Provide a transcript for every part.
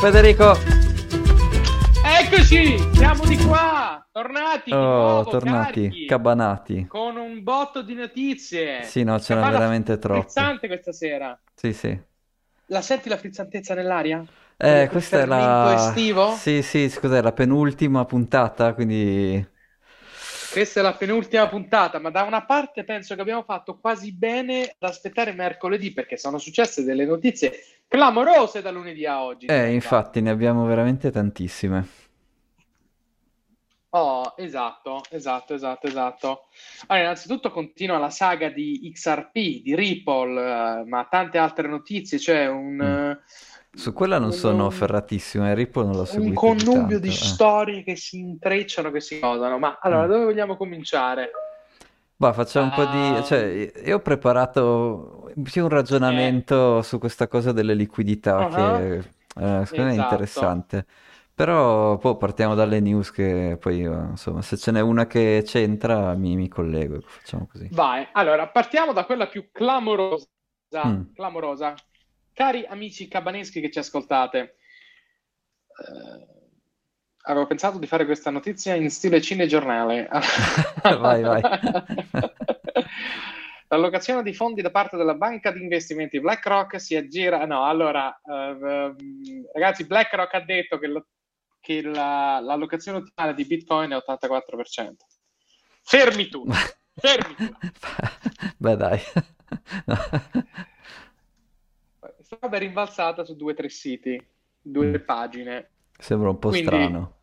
Federico! Eccoci, siamo di qua, tornati, Oh, nuovo, tornati, carichi, cabanati. con un botto di notizie. Sì, no, ce n'è veramente troppe. frizzante questa sera. Sì, sì. La senti la frizzantezza nell'aria? Eh, questa è la... estivo? Sì, sì, scusa, è la penultima puntata, quindi... Questa è la penultima puntata, ma da una parte penso che abbiamo fatto quasi bene ad aspettare mercoledì perché sono successe delle notizie clamorose da lunedì a oggi. Eh, infatti, ne abbiamo veramente tantissime. Oh, esatto, esatto, esatto, esatto. Allora, innanzitutto continua la saga di XRP, di Ripple, eh, ma tante altre notizie, c'è un, Mm. Eh, Su quella non un- sono ferratissimo, e Ripple non l'ho un seguito di connubio di tanto, eh. storie che si intrecciano, che si cosano. Ma allora, Mm. dove vogliamo cominciare? Bah, facciamo un po' di... Ah, Cioè, io ho preparato un ragionamento su questa cosa delle liquidità ah, che eh, secondo me è esatto. interessante. Però poi partiamo dalle news che poi, eh, insomma, se ce n'è una che c'entra mi, mi collego, facciamo così. Vai, allora, partiamo da quella più clamorosa, Mm. clamorosa. Cari amici cabaneschi che ci ascoltate, eh, avevo pensato di fare questa notizia in stile cinegiornale. Vai, vai. L'allocazione di fondi da parte della banca di investimenti BlackRock si aggira. No, allora, eh, ehm, ragazzi, BlackRock ha detto che, lo- che la- l'allocazione ottimale di Bitcoin è 84%. Fermi tutti, fermi tutti. Beh, dai. No. Stata rimbalzata su due o tre siti, due Mm. pagine. Sembra un po' Quindi strano.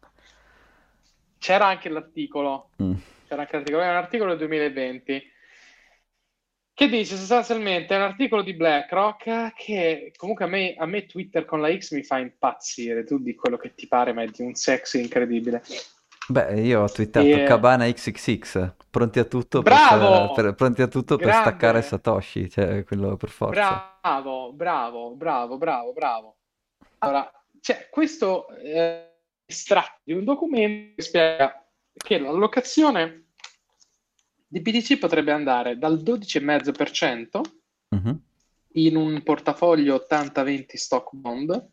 c'era anche l'articolo, Mm. c'era anche l'articolo, è un articolo del 2020 che dice sostanzialmente, è un articolo di BlackRock che comunque a me, a me Twitter con la X mi fa impazzire, tu di quello che ti pare, ma è di un sexy incredibile. Beh, io ho twittato E- Cabana XXX, pronti a tutto per, Bravo! per- pronti a tutto per staccare Satoshi, cioè quello per forza. Bravo, bravo, bravo, bravo, bravo. Allora, c'è questo eh, estratto di un documento che spiega che l'allocazione di BTC potrebbe andare dal 12,5% Mhm. in un portafoglio 80-20 stock bond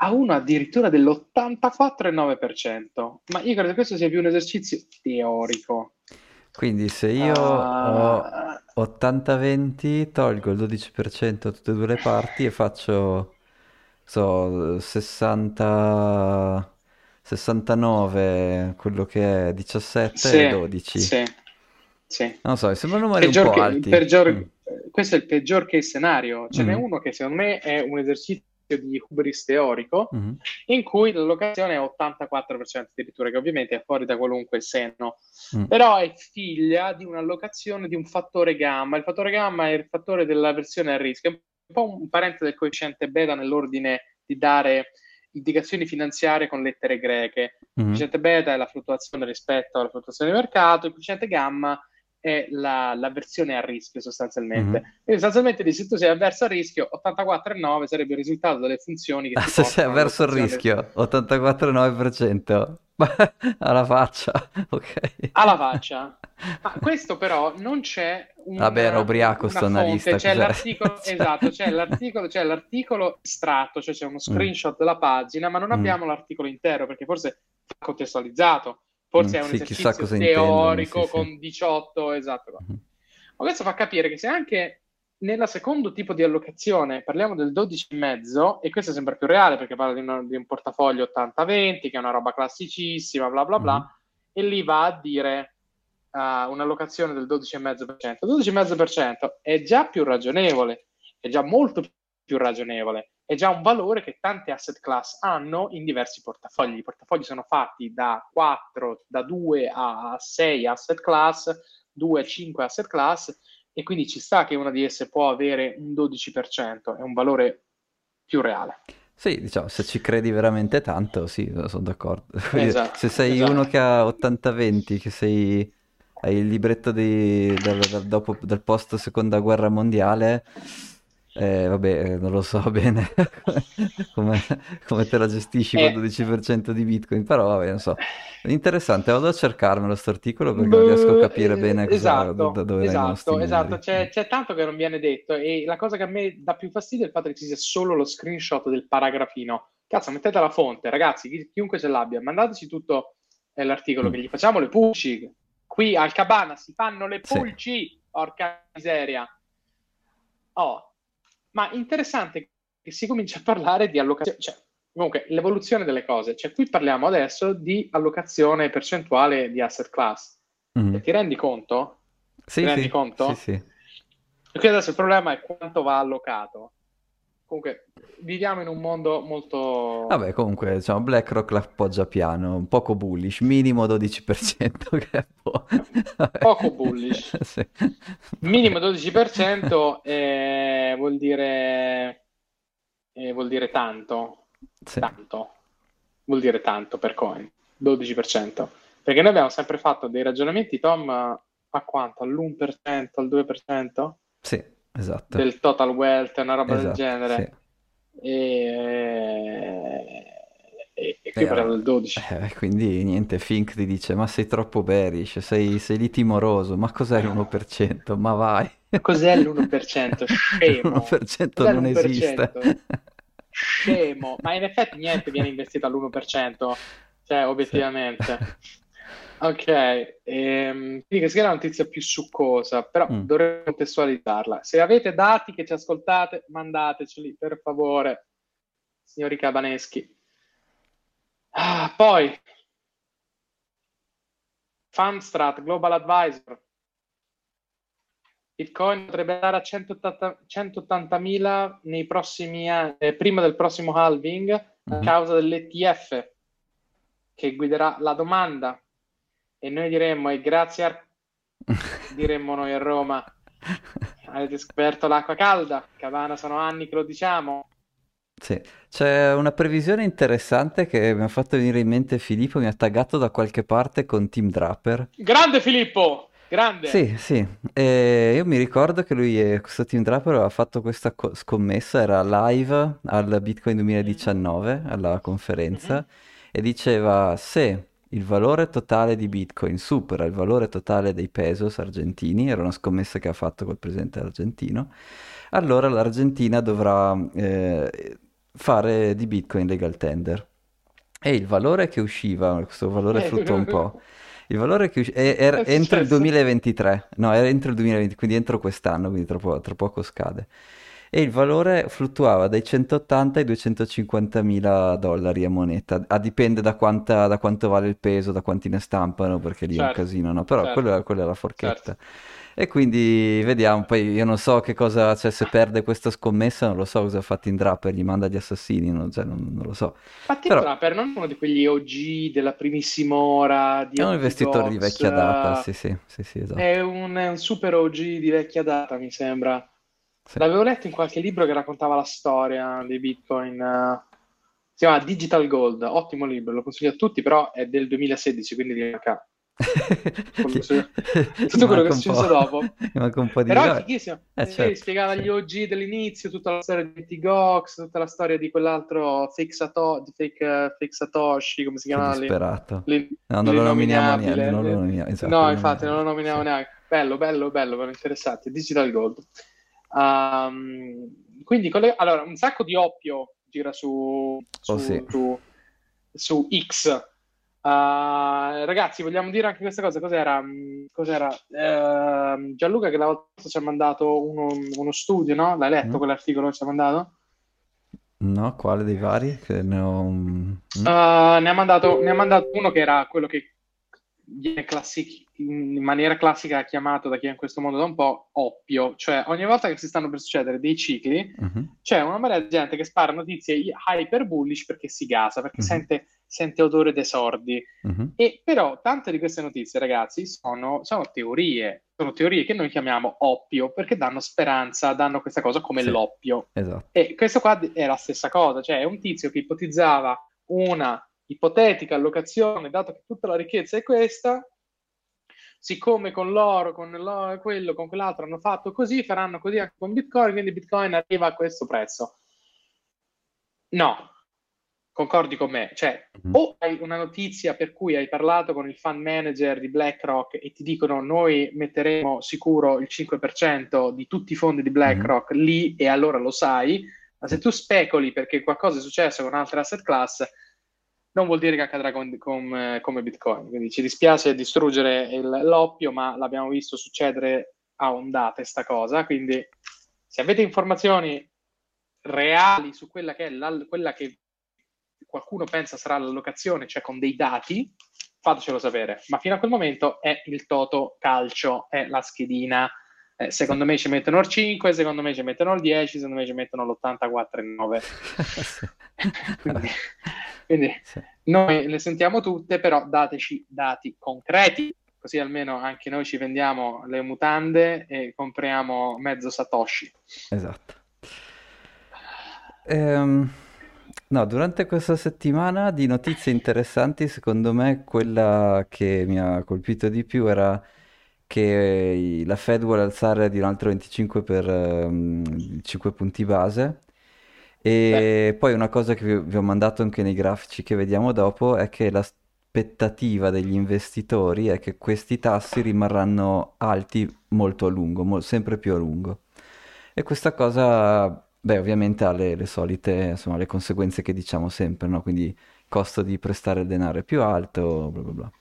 a uno addirittura dell'84,9%. Ma io credo che questo sia più un esercizio teorico. Quindi se io ho Ah, 80-20, tolgo il 12% a tutte e due le parti e faccio, so, 60... 69, quello che è 17 e sì, 12. sì, sì. Non so, sembrano numeri un Peggior po' che- alti. peggior- Mm. questo è il peggior case scenario. Ce n'è Mm. uno che secondo me è un esercizio di hubris teorico Mhm. in cui l'allocazione è 84% addirittura, che ovviamente è fuori da qualunque senno, Mm. però è figlia di un'allocazione di un fattore gamma. Il fattore gamma è il fattore della versione a rischio, è un po' un parente del coefficiente beta nell'ordine di dare indicazioni finanziarie con lettere greche. Il Mhm. coefficiente beta è la fluttuazione rispetto alla fluttuazione di mercato, il coefficiente gamma è la, versione a rischio sostanzialmente. Mhm. Quindi sostanzialmente se tu sei avverso al rischio, 84,9 sarebbe il risultato delle funzioni che Ah, se sei portano verso il all'allocazione rischio, 84,9%. Alla faccia, ok. alla faccia. Ma questo però non c'è un, Vabbè, era ubriaco una sto analista, c'è cos'era? l'articolo, Cioè- esatto, c'è l'articolo, c'è l'articolo estratto, cioè c'è uno screenshot della pagina, ma non Mm. abbiamo l'articolo intero perché forse è contestualizzato, forse Mm, è un sì, esercizio teorico sì, sì. con 18, esatto. Mhm. Ma questo fa capire che se anche nella secondo tipo di allocazione parliamo del 12,5 e questo sembra più reale perché parla di, una- di un portafoglio 80-20 che è una roba classicissima, bla bla bla, Mhm. e lì va a dire uh, un'allocazione del 12,5%. Il 12,5% è già più ragionevole, è già molto più ragionevole, è già un valore che tante asset class hanno in diversi portafogli. I portafogli sono fatti da 4, da 2 a 6 asset class, 2 a 5 asset class, e quindi ci sta che una di esse può avere un 12%, è un valore più reale. Sì, diciamo, se ci credi veramente tanto, sì, sono d'accordo. Esatto, se sei esatto. uno che ha 80-20, che sei, hai il libretto di, dal, dal- dopo, dal post seconda guerra mondiale, eh, vabbè, eh, non lo so bene come, come te la gestisci Eh. col 12% di Bitcoin, però vabbè, non so. Interessante, vado a cercarmelo sto articolo perché non riesco a capire Boh, bene cosa, esatto, da dove esatto, esatto. C'è, c'è tanto che non viene detto e la cosa che a me dà più fastidio è il fatto che ci sia solo lo screenshot del paragrafino, cazzo, mettete la fonte, ragazzi, chi, chiunque ce l'abbia, mandateci tutto eh, l'articolo Mm. che gli facciamo le pulci. Qui al Cabana si fanno le Sì. pulci, porca miseria. Oh, ma interessante che si comincia a parlare di allocazione, cioè, comunque, l'evoluzione delle cose. Cioè, qui parliamo adesso di allocazione percentuale di asset class. E ti rendi conto? Sì, ti rendi sì, conto? Sì, sì. Perché adesso il problema è quanto va allocato. Comunque, viviamo in un mondo molto... Vabbè, comunque, diciamo, BlackRock l'appoggia piano, poco bullish, minimo 12%, che è po'... Poco bullish. Sì. Minimo 12% eh, vuol dire eh, vuol dire tanto, Sì. tanto. Vuol dire tanto per coin, 12%. Perché noi abbiamo sempre fatto dei ragionamenti, Tom, a quanto? All'1%, al 2% Sì, esatto. del total wealth, una roba del Esatto, genere. sì. E, e, e qui parliamo del 12. Eh, quindi niente, Fink ti dice, ma sei troppo bearish, sei, sei lì timoroso, ma cos'è l'1%? Ma vai. Cos'è l'1%? Scemo. L'1% Cos'è non l'1%? esiste. Scemo. Ma in effetti niente viene investito all'1%, cioè obiettivamente. Ok, ehm, quindi questa è la notizia più succosa, però Mm. dovrei contestualizzarla. Se avete dati che ci ascoltate, mandateceli per favore, signori cabaneschi. Ah, poi, Fundstrat Global Advisor. Bitcoin potrebbe andare a 180 180.000 nei prossimi anni, eh, prima del prossimo halving, a Mhm. causa dell'ETF che guiderà la domanda. E noi diremmo, e grazie a... diremmo noi a Roma, avete scoperto l'acqua calda, Cavana sono anni che lo diciamo. Sì, c'è una previsione interessante che mi ha fatto venire in mente Filippo, mi ha taggato da qualche parte con Team Draper. Grande Filippo, grande. Sì, sì, e io mi ricordo che lui, e questo Team Draper, aveva fatto questa co- scommessa, era live al Bitcoin 2019, alla conferenza, Mhm. e diceva se il valore totale di Bitcoin supera il valore totale dei pesos argentini, era una scommessa che ha fatto col presidente argentino, allora l'Argentina dovrà eh, fare di Bitcoin legal tender. E il valore che usciva, questo valore fluttua un po'. Il valore che usci- è- era entro il successo? 2023, no, era entro il 2020, quindi entro quest'anno, quindi tra, po- tra poco scade. E il valore fluttuava dai 180 ai 250 mila dollari a moneta, a dipende da, quanta- da quanto vale il peso, da quanti ne stampano, perché lì è un Certo, casino, no? Però certo, quella, quella è la forchetta. certo. E quindi vediamo, poi io non so che cosa, cioè se perde questa scommessa non lo so cosa ha fatto in Draper, gli manda gli assassini, non, cioè, non- non lo so. Tim Però Draper non è uno di quegli OG della primissima ora di è un investitore di vecchia data, sì sì, sì sì, esatto. è un, è un super OG di vecchia data, mi sembra. Sì. L'avevo letto in qualche libro che raccontava la storia dei Bitcoin. eh, si chiama Digital Gold, ottimo libro, lo consiglio a tutti, però è del 2016, quindi gli manca tutto quello che è successo po'. dopo. Manca un po' di... Però è fighissimo. Eh, Sì, certo, spiegava sì. gli OG dell'inizio, tutta la storia di T-Gox, tutta la storia di quell'altro fake, Sato- di fake, eh, fake Satoshi, come si lì? disperato. L'in- No, non lo nominiamo niente, non lo nominiamo, esatto, No, infatti non lo nominiamo Sì. neanche. Bello, bello, bello, bello, interessante. Digital Gold. Um, quindi, le- allora, un sacco di oppio gira su, su, Oh sì. su, su X. Uh, ragazzi, vogliamo dire anche questa cosa? Cos'era? Cos'era? Ehm, Gianluca che la volta ci ha mandato uno, uno studio, no? L'hai letto Mm. quell'articolo che ci ha mandato? No, quale dei vari? Che ne ho... mm? Uh, ne ha mandato, ne ha mandato uno che era quello che viene classic- in maniera classica chiamato da chi è in questo mondo da un po' oppio, cioè ogni volta che si stanno per succedere dei cicli Mhm. c'è una marea di gente che spara notizie hyper bullish perché si gasa, perché Mhm. sente, sente odore dei sordi. Mhm. E però tante di queste notizie, ragazzi, sono, sono teorie, sono teorie che noi chiamiamo oppio perché danno speranza, danno questa cosa come Sì. l'oppio. Esatto. E questo qua è la stessa cosa, cioè è un tizio che ipotizzava una ipotetica allocazione, dato che tutta la ricchezza è questa, siccome con l'oro, con l'oro, quello, con quell'altro hanno fatto così, faranno così anche con Bitcoin, quindi Bitcoin arriva a questo prezzo. No, concordi con me? Cioè, Mhm. o hai una notizia per cui hai parlato con il fund manager di BlackRock e ti dicono noi metteremo sicuro il 5% di tutti i fondi di BlackRock lì e allora lo sai, Ma se tu speculi perché qualcosa è successo con altre asset class, non vuol dire che accadrà con, con, come Bitcoin. Quindi ci dispiace distruggere il, l'oppio, ma l'abbiamo visto succedere a ondate sta cosa. Quindi se avete informazioni reali su quella che è la, quella che qualcuno pensa sarà l'allocazione, cioè con dei dati, fatecelo sapere. Ma fino a quel momento è il toto calcio, è la schedina. Eh, secondo me ci mettono il 5, secondo me ci mettono il 10, secondo me ci mettono l'84,9. quindi, quindi sì. noi le sentiamo tutte, però dateci dati concreti, così almeno anche noi ci vendiamo le mutande e compriamo mezzo Satoshi. Esatto. Ehm, no, durante questa settimana di notizie interessanti, secondo me quella che mi ha colpito di più era che la Fed vuole alzare di un altro 25 per um, 5 punti base. E Beh. poi una cosa che vi, vi ho mandato anche nei grafici che vediamo dopo è che l'aspettativa degli investitori è che questi tassi rimarranno alti molto a lungo, mo- sempre più a lungo. E questa cosa Beh, ovviamente ha le, le solite, insomma, le conseguenze che diciamo sempre, no? Quindi costo di prestare il denaro è più alto, bla bla bla.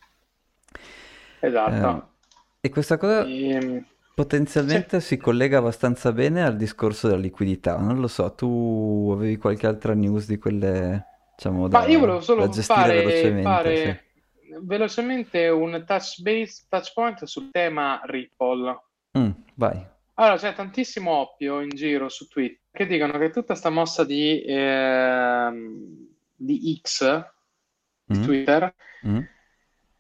Esatto. Eh, e questa cosa e... Potenzialmente sì. si collega abbastanza bene al discorso della liquidità. Non lo so, tu avevi qualche altra news di quelle, diciamo, da, Ma io volevo solo fare, velocemente, fare sì. velocemente un touch base, touch point sul tema Ripple. Mm, vai. Allora, c'è tantissimo oppio in giro su Twitter che dicono che tutta questa mossa di, eh, di X, di mm. Twitter, mm.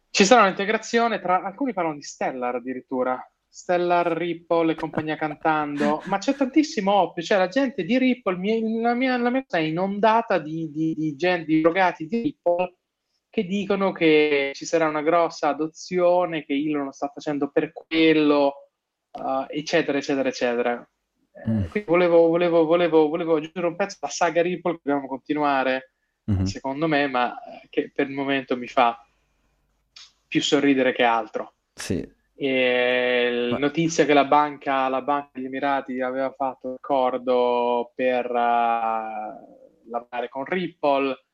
ci sarà un'integrazione tra, alcuni parlano di Stellar addirittura, Stellar, Ripple e compagnia cantando, ma c'è tantissimo oppio, cioè la gente di Ripple, la mia, la mia è inondata di, di, di gente, di drogati di Ripple che dicono che ci sarà una grossa adozione, che Elon lo sta facendo per quello, uh, eccetera, eccetera, eccetera. Eh, mm. Quindi volevo, volevo, volevo, volevo, aggiungere un pezzo alla saga Ripple che dobbiamo continuare, mm-hmm. secondo me, ma che per il momento mi fa più sorridere che altro. Sì. E ma... notizia che la banca, la banca degli Emirati aveva fatto un accordo per uh, lavorare con Ripple.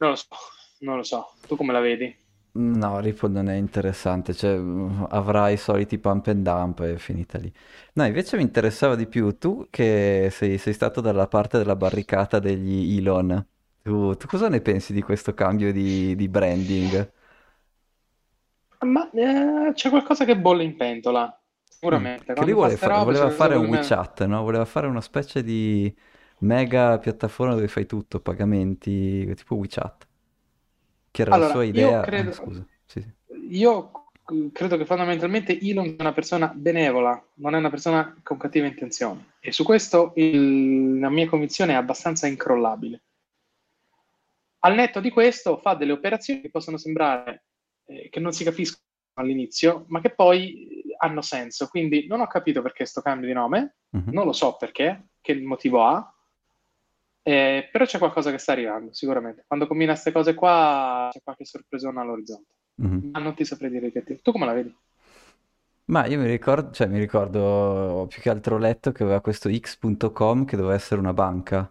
Non lo so, non lo so. Tu come la vedi? No, Ripple non è interessante, cioè avrà i soliti pump and dump e finita lì. No, invece mi interessava di più tu che sei, sei stato dalla parte della barricata degli Elon. Tu, tu cosa ne pensi di questo cambio di, di branding? Ma eh, c'è qualcosa che bolle in pentola, sicuramente. Mm. Vuole fa- voleva fare un WeChat, no? Voleva fare una specie di mega piattaforma dove fai tutto, pagamenti, tipo WeChat. Che era allora, la sua idea? Io credo, ah, scusa. Sì, sì. io credo che fondamentalmente Elon è una persona benevola, non è una persona con cattive intenzioni. E su questo il, la mia convinzione è abbastanza incrollabile. Al netto di questo fa delle operazioni che possono sembrare eh, che non si capiscono all'inizio, ma che poi hanno senso. Quindi non ho capito perché sto cambio di nome, mm-hmm. non lo so perché, che motivo ha, eh, però c'è qualcosa che sta arrivando, sicuramente. Quando combina queste cose qua c'è qualche sorpresona all'orizzonte. Mm-hmm. Ma non ti saprei dire che ti... Tu come la vedi? Ma io mi ricordo, cioè mi ricordo, ho più che altro letto che aveva questo x.com che doveva essere una banca.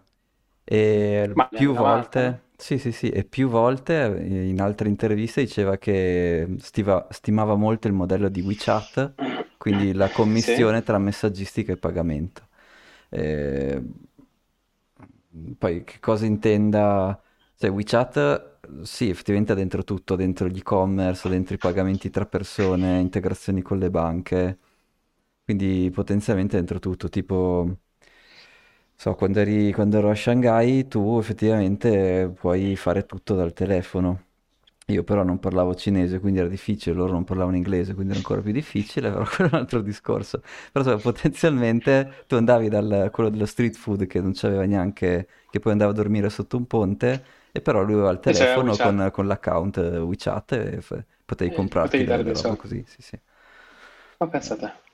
E Ma più volte, avanti. Sì sì sì, e più volte eh, in altre interviste diceva che stiva, stimava molto il modello di WeChat, quindi la commissione sì. tra messaggistica e pagamento. E poi che cosa intenda... Cioè, WeChat, sì, effettivamente ha dentro tutto, dentro gli e-commerce, dentro i pagamenti tra persone, integrazioni con le banche, quindi potenzialmente dentro tutto, tipo, so, quando eri, quando ero a Shanghai tu effettivamente puoi fare tutto dal telefono. Io però non parlavo cinese, quindi era difficile, loro non parlavano inglese, quindi era ancora più difficile, però quello è un altro discorso. Però so, potenzialmente tu andavi dal quello dello street food che non c'aveva neanche, che poi andava a dormire sotto un ponte, e però lui aveva il telefono con, con, l'account WeChat e f- potevi eh, comprarti potevi delle robe così, sì sì. Ma pensate.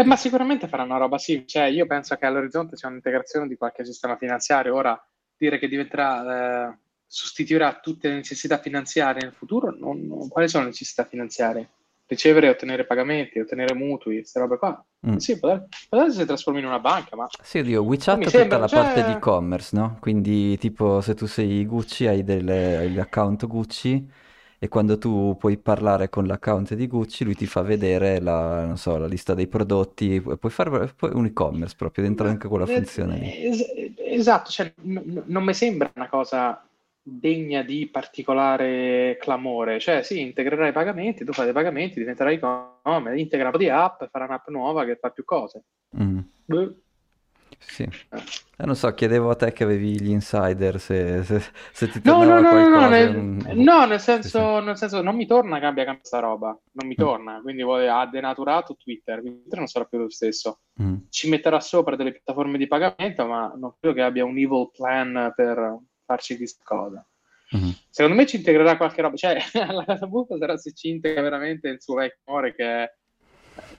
Eh, ma sicuramente faranno una roba sì, cioè io penso che all'orizzonte c'è un'integrazione di qualche sistema finanziario, ora dire che diventerà... Eh sostituirà tutte le necessità finanziarie nel futuro? Non, non, quali sono le necessità finanziarie? ricevere e ottenere pagamenti, ottenere mutui, queste robe qua. Mm. Sì, darsi si trasformi in una banca, ma... Sì, oddio, WeChat ha tutta sembra, la cioè- parte di e-commerce, no? Quindi, tipo, se tu sei Gucci, hai delle- hai l'account Gucci e quando tu puoi parlare con l'account di Gucci, lui ti fa vedere la, non so, la lista dei prodotti, e puoi fare puoi- un e-commerce proprio dentro anche quella Eh, funzione lì. es- esatto, cioè, n- non mi sembra una cosa degna di particolare clamore. Cioè, sì, integrerai i pagamenti, tu fai dei pagamenti, diventerai e-commerce, integra un po' di app, farà un'app nuova che fa più cose. Mm. Boh. Sì. Eh, non so, chiedevo a te che avevi gli insider se, se- se ti No, no, tornava no, no, no, qualcosa. nel, un- no, nel Sì, sì. senso, nel senso, non mi torna cambia cambia sta roba, non mi Mm. torna, quindi vuole- ha denaturato Twitter, Twitter non sarà più lo stesso. Mm. Ci metterà sopra delle piattaforme di pagamento, ma non credo che abbia un evil plan per farci questa cosa. Mhm. Secondo me ci integrerà qualche roba, cioè la cosa buffa sarà se ci integra veramente il suo vecchio amore che è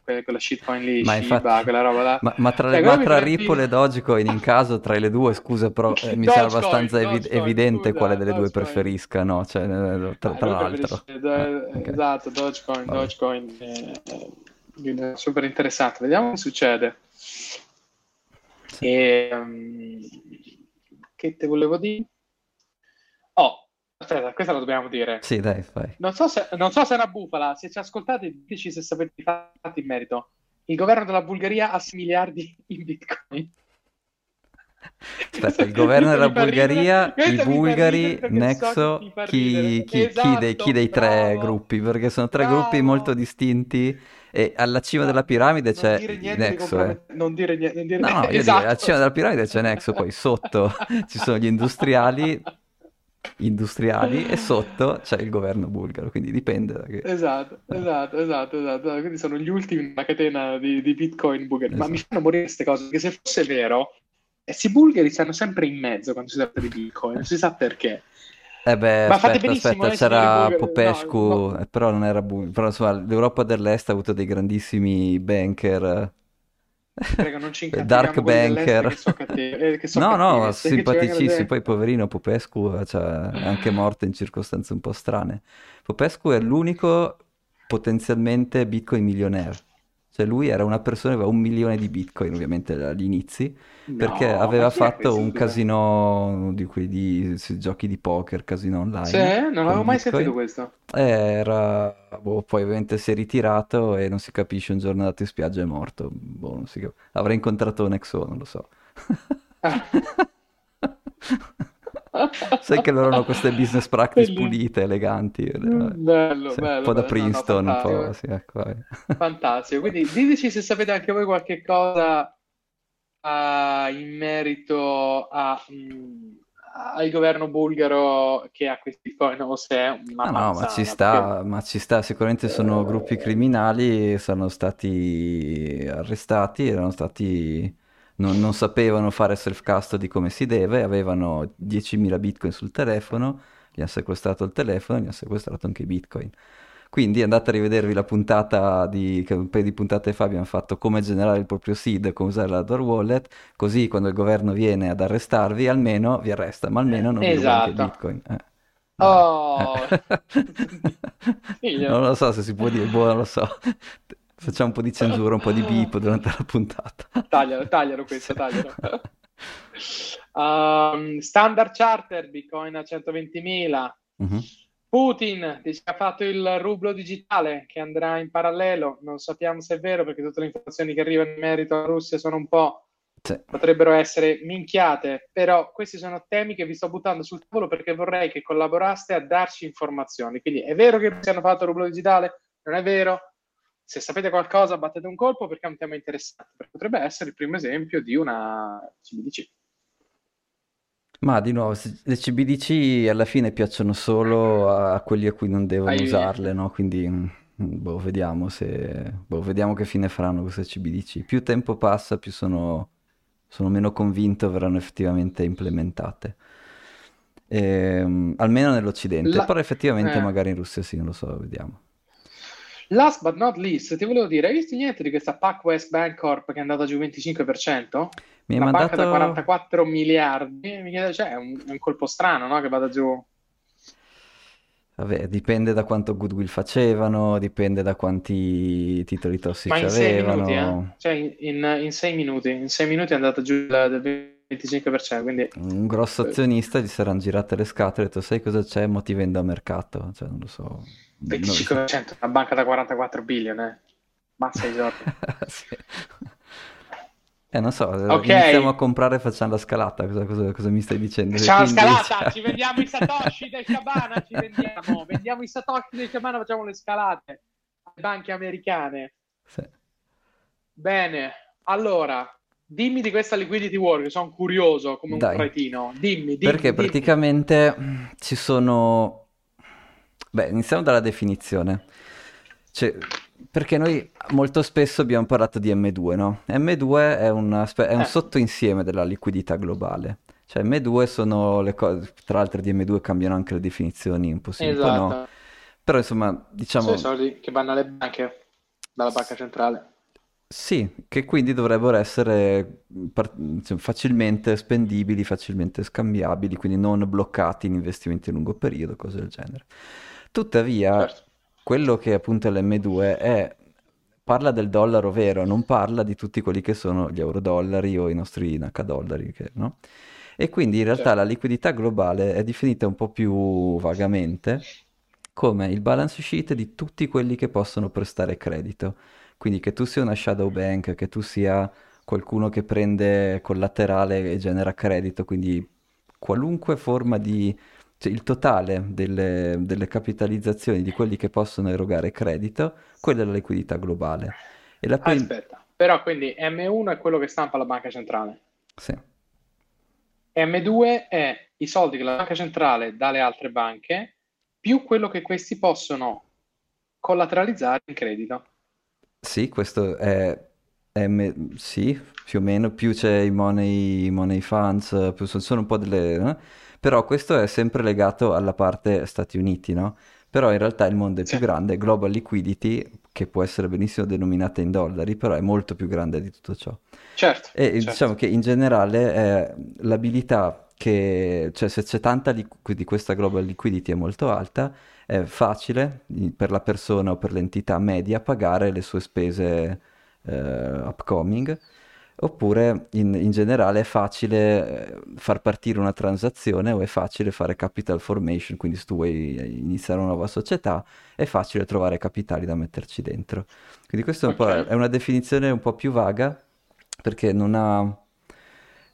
que- quella shitcoin lì, Ma Shiba, infatti- quella roba là. Ma, ma tra, Cioè, ma tra Ripple e Dogecoin in caso, tra le due, scusa, però eh, mi sembra abbastanza evi- Dogecoin, evidente scusa, quale delle due Dogecoin. preferisca, no? Cioè, eh, tra, Ah, tra l'altro. Do- Eh, ok. Esatto, Dogecoin, Vabbè. Dogecoin, eh, eh, super interessante. Vediamo che succede. Sì. E, um, che te volevo dire? Oh, aspetta, questa la dobbiamo dire. Sì, dai, fai. Non so se, non so se è una bufala, se ci ascoltate diteci se sapete i fatti in merito. Il governo della Bulgaria ha 6 miliardi in bitcoin. Aspetta, il governo della Bulgaria, i bulgari, perché so Nexo, che ti fa chi, ridere. chi- chi Esatto, dei, chi dei tre bravo. gruppi? Perché sono tre Bravo. gruppi molto distinti e alla cima della piramide c'è dire niente Nexo, eh. non dire niente, non dire No, no, esatto. alla cima della piramide c'è Nexo, poi sotto ci sono gli industriali, industriali e sotto c'è il governo bulgaro, quindi dipende da che... Esatto, esatto, esatto, esatto. Quindi sono gli ultimi in una catena di, di Bitcoin bulgari. Ma Esatto. mi fanno morire queste cose, perché se fosse vero, questi bulgari stanno sempre in mezzo quando si tratta di Bitcoin, non si sa perché. Eh beh, Ma aspetta, aspetta, eh, c'era bulgari. Popescu, No, no. eh, però non era bulgaro, però insomma l'Europa dell'Est ha avuto dei grandissimi banker, Prego, non ci Dark banker. so cattivi, eh, so No, no, vengono simpaticissimi. dei- Poi, poverino Popescu, eh, cioè, è anche morto in circostanze un po' strane. Popescu è l'unico potenzialmente Bitcoin milionaire. Cioè, lui era una persona che aveva un milione di Bitcoin, ovviamente agli inizi, perché No, aveva chi è fatto un casino di quelli di giochi di poker, casino online. Sì, non avevo mai Bitcoin. sentito questo. Era, boh, poi ovviamente si è ritirato e non si capisce, un giorno è andato in spiaggia e è morto. Boh, non si cap- Avrà incontrato Nexo, non lo so. Ah. Sai che loro hanno queste business practice pulite, eleganti. vabbè. Bello, Sì, bello, un po' da bello. No, no, Princeton, un po', fantastico. sì, ecco. Fantastico. Quindi diteci se sapete anche voi qualche cosa ah, in merito a, mm, al governo bulgaro che ha questi coin o se è una Ah, no, ma ci perché- sta, ma ci sta, sicuramente sono gruppi criminali, sono stati arrestati, erano stati, non, non sapevano fare self-custody come si deve, avevano 10.000 bitcoin sul telefono, gli hanno sequestrato il telefono, gli hanno sequestrato anche i bitcoin. Quindi andate a rivedervi la puntata di, che un paio di puntate fa abbiamo fatto come generare il proprio seed, come usare la Door Wallet, così quando il governo viene ad arrestarvi, almeno vi arresta, ma almeno non vi ruba anche Esatto. bitcoin. Eh. Oh, Eh. Non lo so se si può dire, boh, non lo so. Facciamo un po' di censura, un po' di beep durante la puntata. Taglialo, taglialo questo, taglialo. Um, standard Charter, Bitcoin a 120.000. Mhm. Putin dice che ha fatto il rublo digitale che andrà in parallelo. Non sappiamo se è vero perché tutte le informazioni che arrivano in merito alla Russia sono un po' Sì. potrebbero essere minchiate, però questi sono temi che vi sto buttando sul tavolo perché vorrei che collaboraste a darci informazioni. Quindi è vero che si hanno fatto il rublo digitale? Non è vero? Se sapete qualcosa battete un colpo perché è un tema interessante, potrebbe essere il primo esempio di una CBDC. Ma di nuovo, le CBDC alla fine piacciono solo a, a quelli a cui non devono Ai- usarle, no? Quindi, mm, boh, vediamo se, boh, vediamo che fine faranno queste CBDC. Più tempo passa, più sono, sono meno convinto verranno effettivamente implementate. Ehm, almeno nell'Occidente, La- però effettivamente eh. magari in Russia sì, non lo so, vediamo. Last but not least, ti volevo dire, hai visto niente di questa PacWest Bancorp che è andata giù 25%? Mi Una banca da mandato... 44 miliardi, mi chiede, cioè, è un, un colpo strano, no? Che vada giù. Vabbè, dipende da quanto goodwill facevano, dipende da quanti titoli Ma tossici in sei minuti, eh? avevano. Cioè in, in, sei minuti, in sei minuti è andata giù del del 25%, quindi Un grosso eh, azionista gli saranno girate le scatole e ha detto, sai cosa c'è? Mo ti vendo a mercato. Cioè, non lo so. Non- 25%, una banca da 44 billion, eh. Mazza i soldi. Sì. Eh, non so, eh, Ok, iniziamo a comprare e facciamo la scalata. Cosa, cosa- cosa mi stai dicendo? Facciamo la scalata, cioè- ci vendiamo i Satoshi del Shabana, ci vendiamo, vendiamo i Satoshi del Shabana, facciamo le scalate alle banche americane. Sì. Bene, allora, dimmi di questa liquidity war, che sono curioso come un Dai. cretino. Dimmi, dimmi, Perché dimmi. praticamente ci sono... Beh, iniziamo dalla definizione. Cioè, perché noi molto spesso abbiamo parlato di M2, no? M2 è, una è un Eh. sottoinsieme della liquidità globale. Cioè, M2 sono le cose... Tra l'altro di M2 cambiano anche le definizioni, un po' no. Esatto, Però insomma, diciamo... sono i soldi che vanno alle banche dalla banca centrale. Sì, che quindi dovrebbero essere facilmente spendibili, facilmente scambiabili, quindi non bloccati in investimenti a lungo periodo, cose del genere. Tuttavia, Certo. quello che appunto è l'M2 è, parla del dollaro vero, non parla di tutti quelli che sono gli euro-dollari o i nostri NH-dollari, che- no? E quindi in realtà Certo. la liquidità globale è definita un po' più vagamente come il balance sheet di tutti quelli che possono prestare credito. Quindi che tu sia una shadow bank, che tu sia qualcuno che prende collaterale e genera credito, quindi qualunque forma di... cioè il totale delle, delle capitalizzazioni di quelli che possono erogare credito, quella è la liquidità globale. E la poi... Aspetta, però quindi M1 è quello che stampa la banca centrale. Sì, M2 è i soldi che la banca centrale dà alle altre banche più quello che questi possono collateralizzare in credito. sì, questo è... me- sì, più o meno, più c'è i money, money funds, più sono, sono un po' delle... eh? Però questo è sempre legato alla parte Stati Uniti, no? Però in realtà il mondo è più Sì, grande, Global Liquidity, che può essere benissimo denominata in dollari, però è molto più grande di tutto ciò. certo, E certo. diciamo che in generale eh, l'abilità che, cioè se c'è tanta di, di questa global liquidity è molto alta, è facile per la persona o per l'entità media pagare le sue spese eh, upcoming, oppure in, in generale è facile eh, far partire una transazione o è facile fare capital formation, quindi se tu vuoi iniziare una nuova società è facile trovare capitali da metterci dentro. Quindi questa è un po', Ok, è una definizione un po' più vaga perché non ha,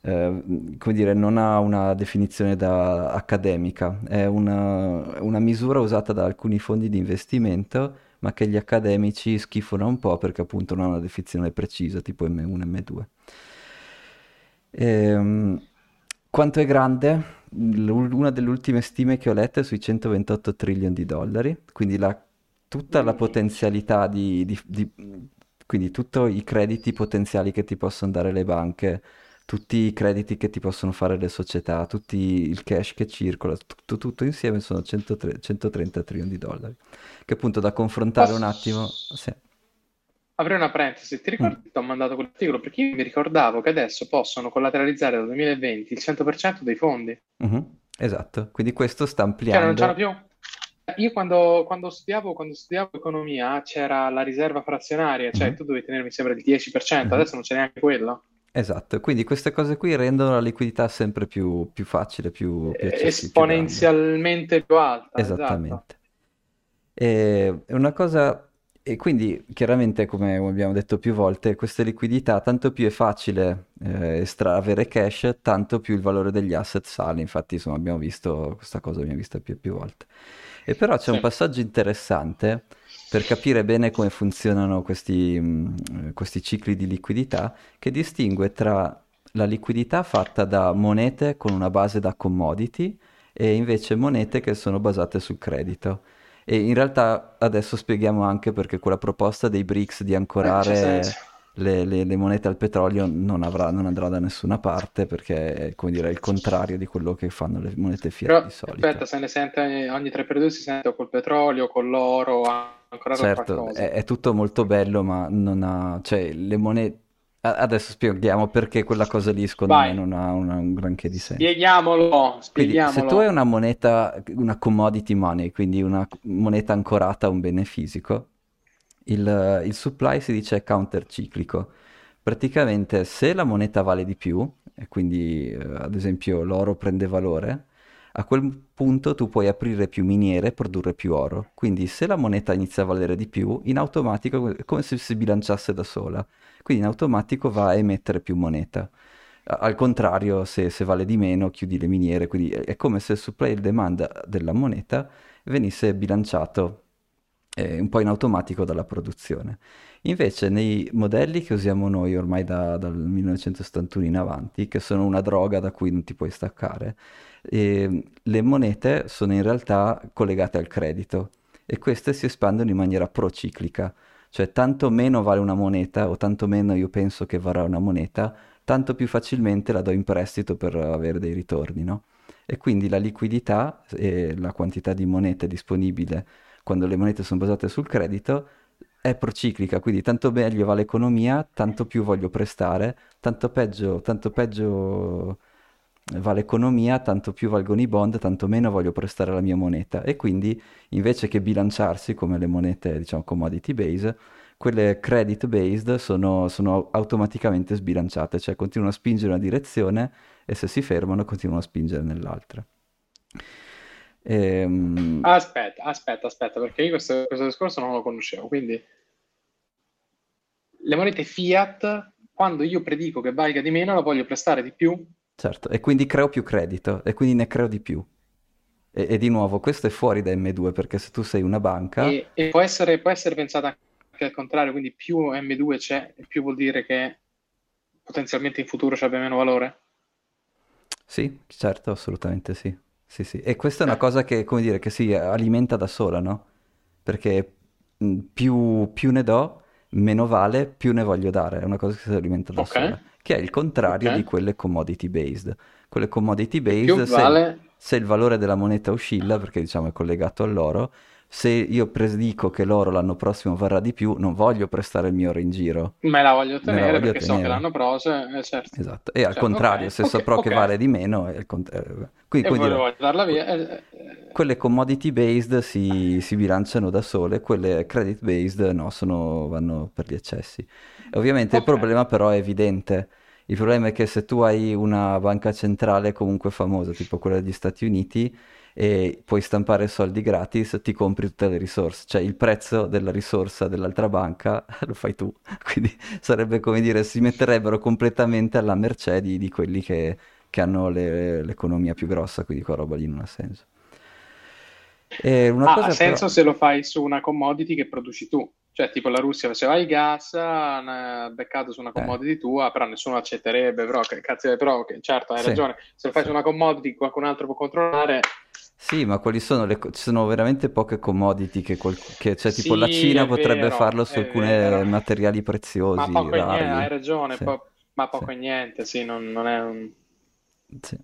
eh, come dire, non ha una definizione da accademica, è una, una misura usata da alcuni fondi di investimento, ma che gli accademici schifano un po' perché appunto non ha una definizione precisa, tipo M1, M2. Ehm, quanto è grande? Una delle ultime stime che ho letto è sui 128 trillion di dollari, quindi la- tutta la Minchia. potenzialità di, di- di- quindi tutti i crediti potenziali che ti possono dare le banche, tutti i crediti che ti possono fare le società, tutti il cash che circola, tutto, tutto insieme sono 103 130 trillion di dollari, che appunto da confrontare un attimo... Posso Sì. aprire una parentesi? Ti Mm. ricordi che ti ho mandato quell'articolo? Perché io mi ricordavo che adesso possono collateralizzare dal 2020 il 100% dei fondi. Mhm, Esatto, quindi questo sta Cioè non c'hanno ampliando... più... Io quando, quando studiavo, quando studiavo economia c'era la riserva frazionaria, cioè Mhm, tu dovevi tenere, mi sembra, il 10%, mhm. adesso non c'è neanche quello. Esatto, quindi queste cose qui rendono la liquidità sempre più, più facile, più, più accessibile, più. Esponenzialmente più alta, esatto. Esattamente. E è una cosa, e quindi chiaramente, come abbiamo detto più volte, queste liquidità, tanto più è facile eh, estra- avere cash, tanto più il valore degli asset sale. Infatti, insomma, abbiamo visto questa cosa, l'abbiamo vista più e più volte. E però c'è un Sì. passaggio interessante per capire bene come funzionano questi, mh, questi cicli di liquidità, che distingue tra la liquidità fatta da monete con una base da commodity e invece monete che sono basate sul credito. E in realtà adesso spieghiamo anche perché quella proposta dei BRICS di Eh, ancorare senso. le, le- le monete al petrolio non avrà- non andrà da nessuna parte perché è, come dire, il contrario di quello che fanno le monete fiat Però di solito. aspetta, se ne sente ogni tre per due si sente col petrolio, con l'oro, ancora Certo, è, è tutto molto bello, ma non ha, cioè, le monete, Adesso spieghiamo perché quella cosa lì secondo Vai. me non ha una, un granché di senso. Spieghiamolo, spieghiamolo. Quindi, se tu hai una moneta, una commodity money, quindi una moneta ancorata a un bene fisico, il, il supply si dice counterciclico. Praticamente se la moneta vale di più, e quindi eh, ad esempio l'oro prende valore, a quel punto tu puoi aprire più miniere e produrre più oro. Quindi se la moneta inizia a valere di più, in automatico è come se si bilanciasse da sola. Quindi in automatico va a emettere più moneta. Al contrario, se, se vale di meno, chiudi le miniere. Quindi è come se il supply e il demand della moneta venisse bilanciato eh, un po' in automatico dalla produzione. Invece nei modelli che usiamo noi ormai da, dal 1971 in avanti, che sono una droga da cui non ti puoi staccare, e le monete sono in realtà collegate al credito e queste si espandono in maniera prociclica, cioè tanto meno vale una moneta o tanto meno io penso che varrà una moneta, tanto più facilmente la do in prestito per avere dei ritorni, no? E quindi la liquidità e la quantità di monete disponibile quando le monete sono basate sul credito è prociclica, quindi tanto meglio va l'economia, tanto più voglio prestare, tanto peggio, tanto peggio va l'economia, tanto più valgono i bond, tanto meno voglio prestare la mia moneta. E quindi invece che bilanciarsi come le monete, diciamo, commodity base, quelle credit based sono, sono automaticamente sbilanciate, cioè continuano a spingere in una direzione e se si fermano continuano a spingere nell'altra. Ehm... Aspetta, aspetta, aspetta, perché io questo, questo discorso non lo conoscevo, quindi le monete fiat, quando io predico che valga di meno, la voglio prestare di più Certo, e quindi creo più credito e quindi ne creo di più. E, e di nuovo, questo è fuori da M2 perché se tu sei una banca... E, e può, essere, può essere pensata anche al contrario, quindi più M2 c'è, più vuol dire che potenzialmente in futuro ci abbia meno valore? Sì, certo, assolutamente sì. Sì, sì. E questa è una cosa che, come dire, che si alimenta da sola, no? Perché più, più ne do, meno vale, più ne voglio dare. È una cosa che si alimenta da okay. sola che è il contrario okay. di quelle commodity based. Quelle commodity based, se, vale... se, il valore della moneta oscilla, perché diciamo è collegato all'oro, se io predico che l'oro l'anno prossimo varrà di più, non voglio prestare il mio oro in giro. Me la voglio tenere la voglio perché tenere. so che l'anno prossimo, eh, certo. Esatto, e al certo, contrario, okay. se okay, saprò okay. che vale di meno, è il contrario. Eh, quindi, e dire, darla via. Eh, quelle commodity based si, si, bilanciano da sole, quelle credit based no, sono, vanno per gli eccessi. Ovviamente il problema però è evidente. Il problema è che se tu hai una banca centrale comunque famosa, tipo quella degli Stati Uniti, e puoi stampare soldi gratis, ti compri tutte le risorse. Cioè il prezzo della risorsa dell'altra banca lo fai tu. Quindi sarebbe come dire, si metterebbero completamente alla mercé di, di quelli che, che hanno le, l'economia più grossa, quindi quella roba lì non ha senso. E una ah, cosa ha senso però... se lo fai su una commodity che produci tu. Cioè, tipo la Russia faceva il gas, ha beccato su una eh. commodity eh. tua, però nessuno accetterebbe, però, cazzo, però certo, hai sì. ragione, se lo fai su una commodity qualcun altro può controllare. Sì, ma quali sono le... ci sono veramente poche commodity che, qual... che cioè, tipo sì, la Cina potrebbe vero, farlo su alcuni materiali preziosi, ma poco rari. Niente, hai ragione, sì. po- ma poco sì. e niente, sì, non, non è un... Sì.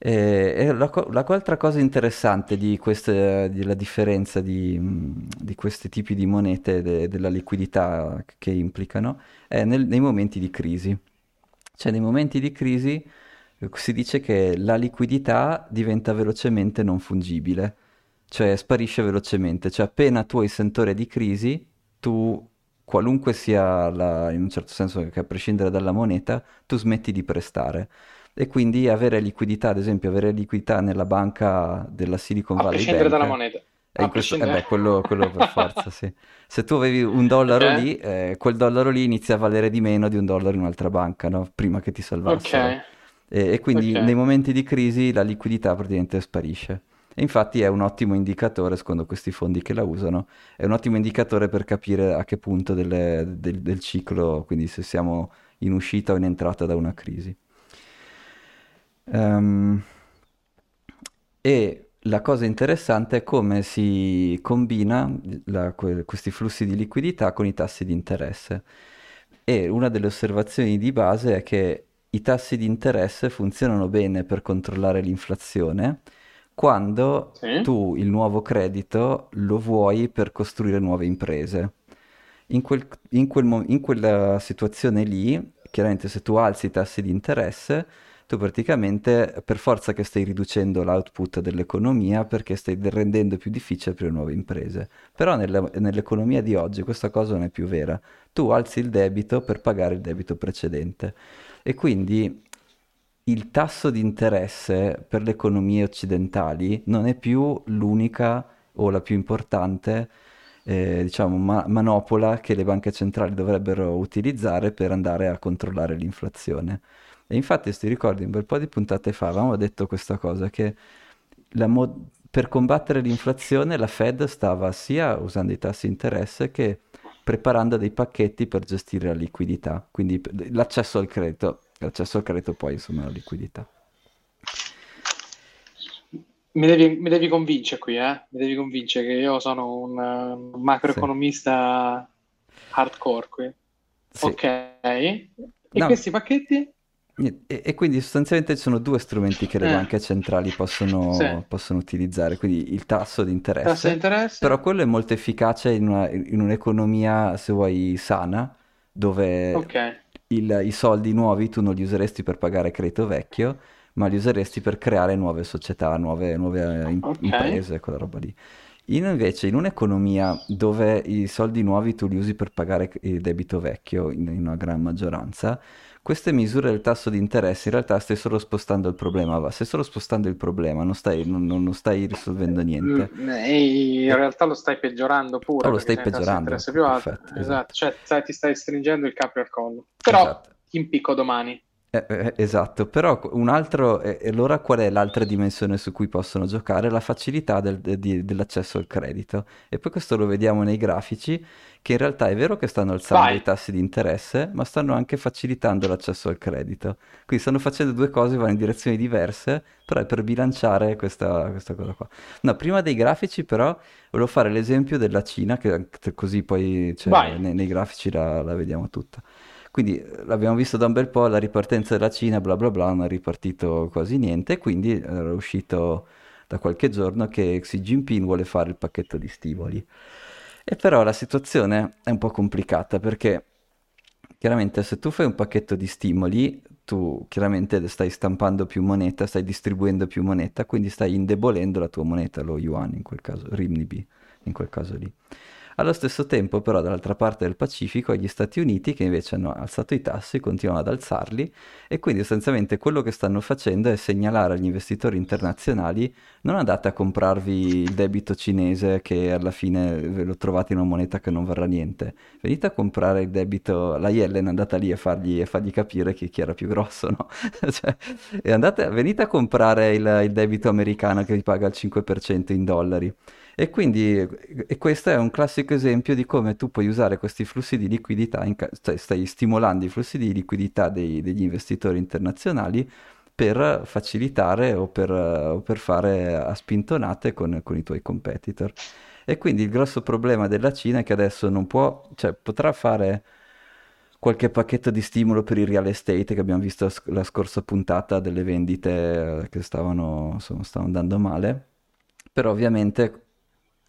E, e la, l'altra cosa interessante di queste, della differenza di, di, questi tipi di monete, de, della liquidità che implicano, è nel, nei momenti di crisi. Cioè nei momenti di crisi si dice che la liquidità diventa velocemente non fungibile, cioè sparisce velocemente, cioè appena tu hai sentore di crisi, tu qualunque sia la, in un certo senso che a prescindere dalla moneta, tu smetti di prestare e quindi avere liquidità, ad esempio avere liquidità nella banca della Silicon Valley Bank. A prescindere dalla moneta. A questo, eh beh, quello, quello, per forza, sì. Se tu avevi un dollaro okay. lì, eh, quel dollaro lì inizia a valere di meno di un dollaro in un'altra banca, no? Prima che ti salvasse. Ok. E, e quindi okay. nei momenti di crisi la liquidità praticamente sparisce. E infatti è un ottimo indicatore, secondo questi fondi che la usano, è un ottimo indicatore per capire a che punto delle, del, del ciclo, quindi se siamo in uscita o in entrata da una crisi. Um, e la cosa interessante è come si combina la, que, questi flussi di liquidità con i tassi di interesse. E una delle osservazioni di base è che i tassi di interesse funzionano bene per controllare l'inflazione quando sì. tu il nuovo credito lo vuoi per costruire nuove imprese. In, quel, in, quel, in quella situazione lì chiaramente se tu alzi i tassi di interesse, tu praticamente per forza che stai riducendo l'output dell'economia perché stai rendendo più difficile per le nuove imprese. Però nella, nell'economia di oggi questa cosa non è più vera. Tu alzi il debito per pagare il debito precedente e quindi il tasso di interesse per le economie occidentali non è più l'unica o la più importante eh, diciamo, ma- manopola che le banche centrali dovrebbero utilizzare per andare a controllare l'inflazione. E infatti, se ti ricordi, un bel po' di puntate fa avevamo detto questa cosa, che mo- per combattere l'inflazione la Fed stava sia usando i tassi di interesse che preparando dei pacchetti per gestire la liquidità, quindi l'accesso al credito, l'accesso al credito poi insomma la liquidità. Mi devi, mi devi convincere qui, eh? Mi devi convincere che io sono un, macroeconomista sì. hardcore qui. Sì. Ok. E no. questi pacchetti? E, e, quindi sostanzialmente ci sono due strumenti che le eh. banche centrali possono, sì. possono, utilizzare, quindi il tasso di interesse, tasso di interesse. però quello è molto efficace in, una, in un'economia, se vuoi, sana, dove okay. il, i soldi nuovi tu non li useresti per pagare credito vecchio, ma li useresti per creare nuove società, nuove, nuove in, okay. imprese, quella roba lì. In, invece, in un'economia dove i soldi nuovi tu li usi per pagare il debito vecchio, in, in una gran maggioranza, queste misure del tasso di interesse in realtà stai solo spostando il problema, stai solo spostando il problema, non stai, non, non stai risolvendo niente. Mm, e in realtà lo stai peggiorando pure. Oh, lo stai peggiorando. Più alto. Perfetto, esatto. esatto. Cioè, ti stai stringendo il capo al collo. Però esatto. in picco domani. Eh, eh, esatto, però un altro, e eh, allora qual è l'altra dimensione su cui possono giocare? La facilità del, di, dell'accesso al credito. E poi questo lo vediamo nei grafici, che in realtà è vero che stanno alzando Vai. i tassi di interesse, ma stanno anche facilitando l'accesso al credito. Quindi stanno facendo due cose, vanno in direzioni diverse, però è per bilanciare questa, questa cosa qua. No, prima dei grafici però volevo fare l'esempio della Cina, che così poi cioè, nei, nei, grafici la, la vediamo tutta. Quindi eh, l'abbiamo visto da un bel po', la ripartenza della Cina, bla bla bla, non è ripartito quasi niente, quindi era uscito da qualche giorno che Xi Jinping vuole fare il pacchetto di stimoli. E però la situazione è un po' complicata perché chiaramente se tu fai un pacchetto di stimoli, tu chiaramente stai stampando più moneta, stai distribuendo più moneta, quindi stai indebolendo la tua moneta, lo yuan in quel caso, RMB in quel caso lì. Allo stesso tempo, però, dall'altra parte del Pacifico, gli Stati Uniti che invece hanno alzato i tassi, continuano ad alzarli e quindi essenzialmente quello che stanno facendo è segnalare agli investitori internazionali non andate a comprarvi il debito cinese che alla fine ve lo trovate in una moneta che non varrà niente, venite a comprare il debito, la Yellen è andata lì a fargli, a fargli capire chi, chi, era più grosso, no? cioè, andate, venite a comprare il, il debito americano che vi paga il 5% in dollari. E quindi e questo è un classico esempio di come tu puoi usare questi flussi di liquidità, ca- stai, stai, stimolando i flussi di liquidità dei, degli investitori internazionali per facilitare o per, o per fare a spintonate con, con, i tuoi competitor. E quindi il grosso problema della Cina è che adesso non può, cioè potrà fare qualche pacchetto di stimolo per il real estate che abbiamo visto la scorsa puntata delle vendite che stavano, insomma, stavano andando male, però ovviamente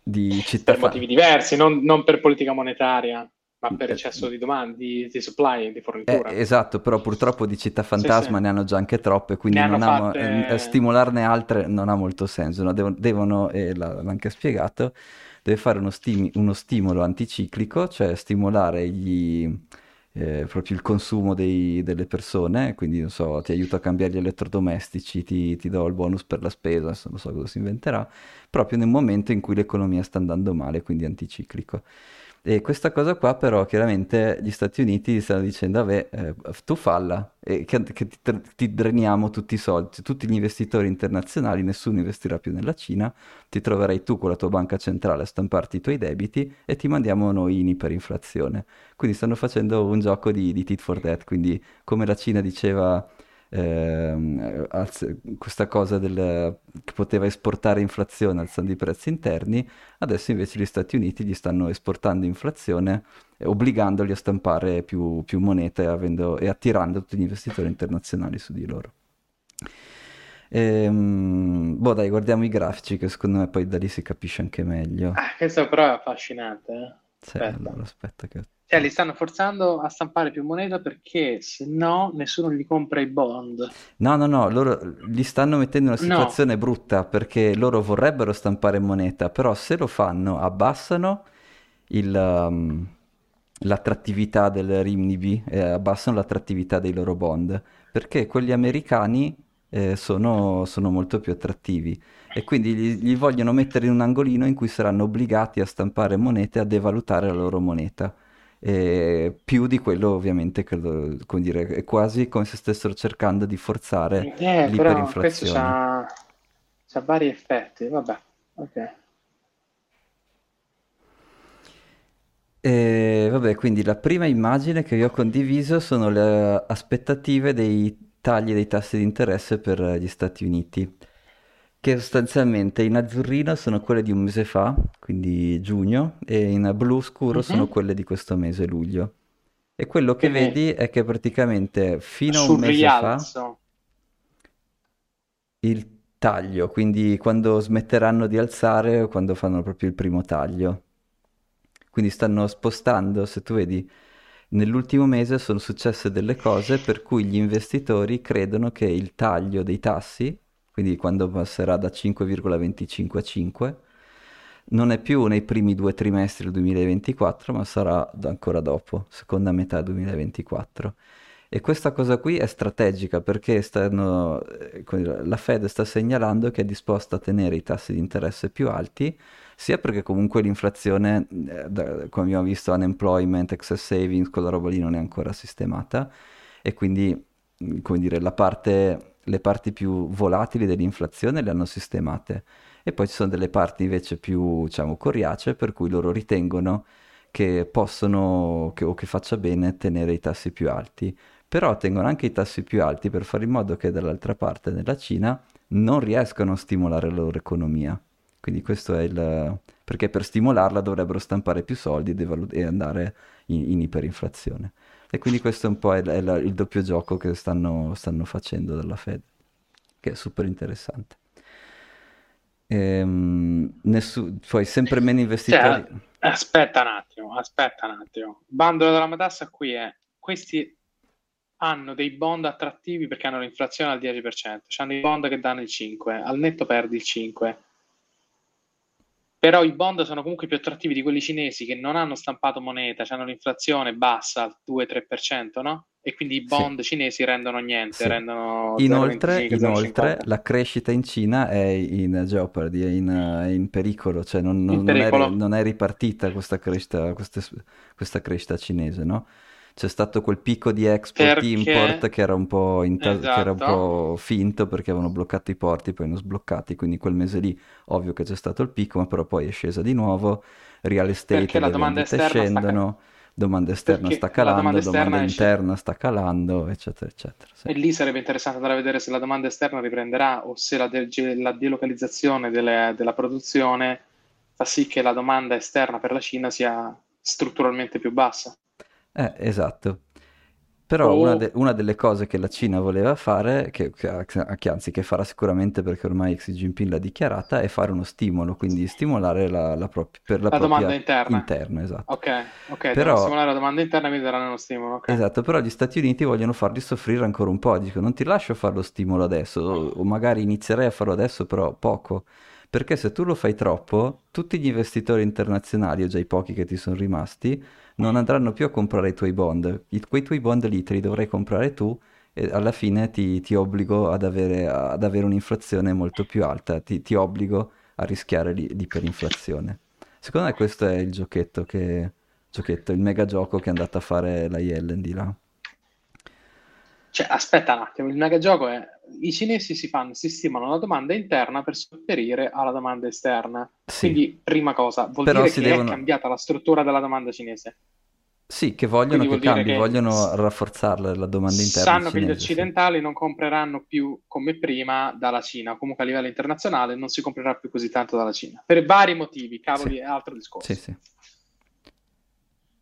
di città. Per motivi diversi, non, non per politica monetaria ma per eccesso di domande, di, di supply, di fornitura. Eh, esatto, però purtroppo di città fantasma sì, sì. ne hanno già anche troppe, quindi fatte... ha, eh, stimolarne altre non ha molto senso. No? Devono, devono e l'ha, l'ha anche spiegato, deve fare uno, stimi, uno stimolo anticiclico, cioè stimolare gli, eh, proprio il consumo dei, delle persone, quindi non so, ti aiuto a cambiare gli elettrodomestici, ti, ti do il bonus per la spesa, non so cosa si inventerà, proprio nel momento in cui l'economia sta andando male, quindi anticiclico. E questa cosa qua però chiaramente gli Stati Uniti stanno dicendo, vabbè, eh, tu falla, e che, che ti, ti, dreniamo tutti i soldi, tutti gli investitori internazionali, nessuno investirà più nella Cina, ti troverai tu con la tua banca centrale a stamparti i tuoi debiti e ti mandiamo noi in iperinflazione. Quindi stanno facendo un gioco di, di tit for tat, quindi come la Cina diceva eh, questa cosa del, che poteva esportare inflazione alzando i prezzi interni, adesso invece gli Stati Uniti gli stanno esportando inflazione eh, obbligandoli a stampare più, più moneta e, avendo, e attirando tutti gli investitori internazionali su di loro. Ehm, boh dai, guardiamo i grafici che secondo me poi da lì si capisce anche meglio. Ah, questo però è affascinante. Eh? Sì, aspetta. allora aspetta che Cioè, li stanno forzando a stampare più moneta perché se no nessuno gli compra i bond. No, no, no, loro li stanno mettendo in una No, situazione brutta perché loro vorrebbero stampare moneta, però se lo fanno abbassano il, um, l'attrattività del Rimnibi, eh, abbassano l'attrattività dei loro bond, perché quelli americani eh, sono, sono molto più attrattivi e quindi li, li vogliono mettere in un angolino in cui saranno obbligati a stampare monete e a devalutare la loro moneta. E più di quello ovviamente che lo- come dire, è quasi come se stessero cercando di forzare eh, però questo l'iperinflazione. c'ha, c'ha vari effetti. Vabbè, ok. E vabbè, quindi la prima immagine che vi ho condiviso sono le aspettative dei tagli dei tassi di interesse per gli Stati Uniti, che sostanzialmente in azzurrino sono quelle di un mese fa, quindi giugno, e in blu scuro sono Mhm. quelle di questo mese, luglio. E quello che Quindi vedi è che praticamente fino a un mese fa rialzo. il taglio, quindi quando smetteranno di alzare o quando fanno proprio il primo taglio. Quindi stanno spostando, se tu vedi, nell'ultimo mese sono successe delle cose per cui gli investitori credono che il taglio dei tassi, quindi quando passerà da 5,25 a 5, non è più nei primi due trimestri del 2024, ma sarà ancora dopo, seconda metà 2024. E questa cosa qui è strategica perché stanno, eh, la Fed sta segnalando che è disposta a tenere i tassi di interesse più alti, sia perché comunque l'inflazione, eh, come abbiamo visto, unemployment, excess savings, quella roba lì non è ancora sistemata e quindi, mh, come dire, la parte, le parti più volatili dell'inflazione le hanno sistemate. E poi ci sono delle parti invece più, diciamo, coriacee per cui loro ritengono che possono che- o che faccia bene tenere i tassi più alti. Però tengono anche i tassi più alti per fare in modo che dall'altra parte, nella Cina, non riescano a stimolare la loro economia. Quindi questo è il... perché per stimolarla dovrebbero stampare più soldi e, andare in, in iperinflazione. E quindi questo è un po' il, è la- il doppio gioco che stanno, stanno facendo dalla Fed, che è super interessante. Ehm, nessu- poi sempre meno investitori. Cioè, aspetta un attimo, aspetta un attimo. Bandolo della matassa qui è, questi hanno dei bond attrattivi perché hanno l'inflazione al 10%, hanno i bond che danno il 5, al netto perdi il 5. Però i bond sono comunque più attrattivi di quelli cinesi che non hanno stampato moneta, hanno l'inflazione bassa al 2-3%, no? E quindi i Sì, bond cinesi rendono niente, sì. rendono Inoltre, 0,25, inoltre 0,50. la crescita in Cina è in jeopardy, è in, è in pericolo, cioè non, non- non è, non è ripartita questa crescita, queste- questa crescita cinese, no? C'è stato quel picco di export-import Perché, che era un po', inta- che era un esatto, po' finto perché avevano bloccato i porti, poi hanno sbloccati, quindi quel mese lì ovvio che c'è stato il picco, ma però poi è scesa di nuovo, real estate, perché le domanda vendite esterna sta, scendono, domanda esterna sta perché domanda calando, domanda esterna esce. interna sta calando, eccetera, eccetera. Sì. E lì sarebbe interessante andare a vedere se la domanda esterna riprenderà o se la, de- la delocalizzazione delle- della produzione fa sì che la domanda esterna per la Cina sia strutturalmente più bassa. Eh, esatto. Però una, de- una delle cose che la Cina voleva fare, che, che- che anzi che farà sicuramente perché ormai Xi Jinping l'ha dichiarata, è fare uno stimolo, quindi stimolare la, la per la la domanda interna. interna, esatto. Ok, ok, Però, stimolare la domanda interna quindi daranno uno stimolo. Ok. esatto, però gli Stati Uniti vogliono farli soffrire ancora un po', dicono non ti lascio fare lo stimolo adesso, o, o magari inizierei a farlo adesso, però poco. Perché se tu lo fai troppo, tutti gli investitori internazionali, o già i pochi che ti sono rimasti, non andranno più a comprare i tuoi bond. I- quei tuoi bond lì te li dovrai comprare tu e alla fine ti, ti obbligo ad avere, ad avere un'inflazione molto più alta, ti, ti obbligo a rischiare l'i- l'iperinflazione. Secondo me questo è il giochetto che, giochetto, il mega gioco che è andata a fare la Yellen di là. Cioè, aspetta un attimo, il megagioco è i cinesi si fanno, si stimolano la domanda interna per sopperire alla domanda esterna. Sì, Quindi, prima cosa, vuol però dire che è devono... cambiata la struttura della domanda cinese. Sì, che vogliono Quindi che cambi, che vogliono rafforzarla la domanda interna sanno che gli cinese, sì. occidentali non compreranno più come prima dalla Cina, comunque a livello internazionale non si comprerà più così tanto dalla Cina, per vari motivi, Sì, cavoli, è altro sì, discorso. sì,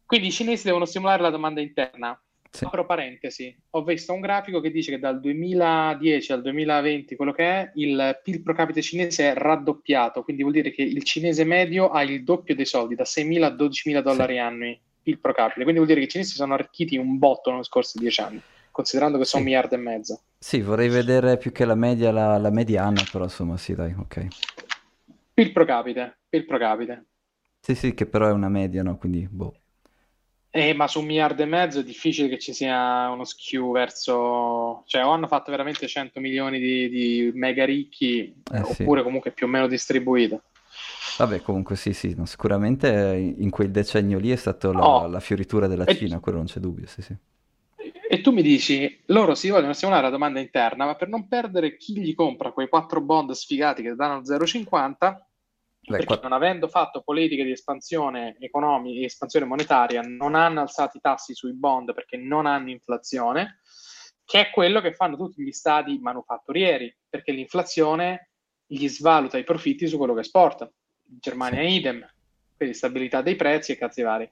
Quindi i cinesi devono stimolare la domanda interna. Sì. Apro parentesi, ho visto un grafico che dice che dal 2010 al 2020, quello che è, il PIL pro capite cinese è raddoppiato, quindi vuol dire che il cinese medio ha il doppio dei soldi, da 6.000 a 12.000 Sì, dollari annui PIL pro capite. Quindi vuol dire che i cinesi sono arricchiti un botto negli scorsi dieci anni, considerando che sono Sì. un miliardo e mezzo. Sì, vorrei vedere più che la media, la, la mediana, però insomma sì, dai, ok. PIL pro capite, PIL pro capite. Sì, sì, che però è una media, no? Quindi, boh. Eh, ma su un miliardo e mezzo è difficile che ci sia uno skew verso... Cioè, o hanno fatto veramente 100 milioni di, di mega ricchi, Eh sì. oppure comunque più o meno distribuito. Vabbè, comunque sì, sì, no, sicuramente in quel decennio lì è stata la, Oh, la fioritura della Cina, quello non c'è dubbio, sì, sì. e tu mi dici, loro si vogliono stimolare la domanda interna, ma per non perdere chi gli compra quei quattro bond sfigati che danno 0,50, Beh, perché non avendo fatto politiche di espansione economica e espansione monetaria, non hanno alzato i tassi sui bond perché non hanno inflazione, che è quello che fanno tutti gli stati manufatturieri, perché l'inflazione gli svaluta i profitti su quello che esporta. Germania Sì. idem, quindi stabilità dei prezzi e cazzi vari.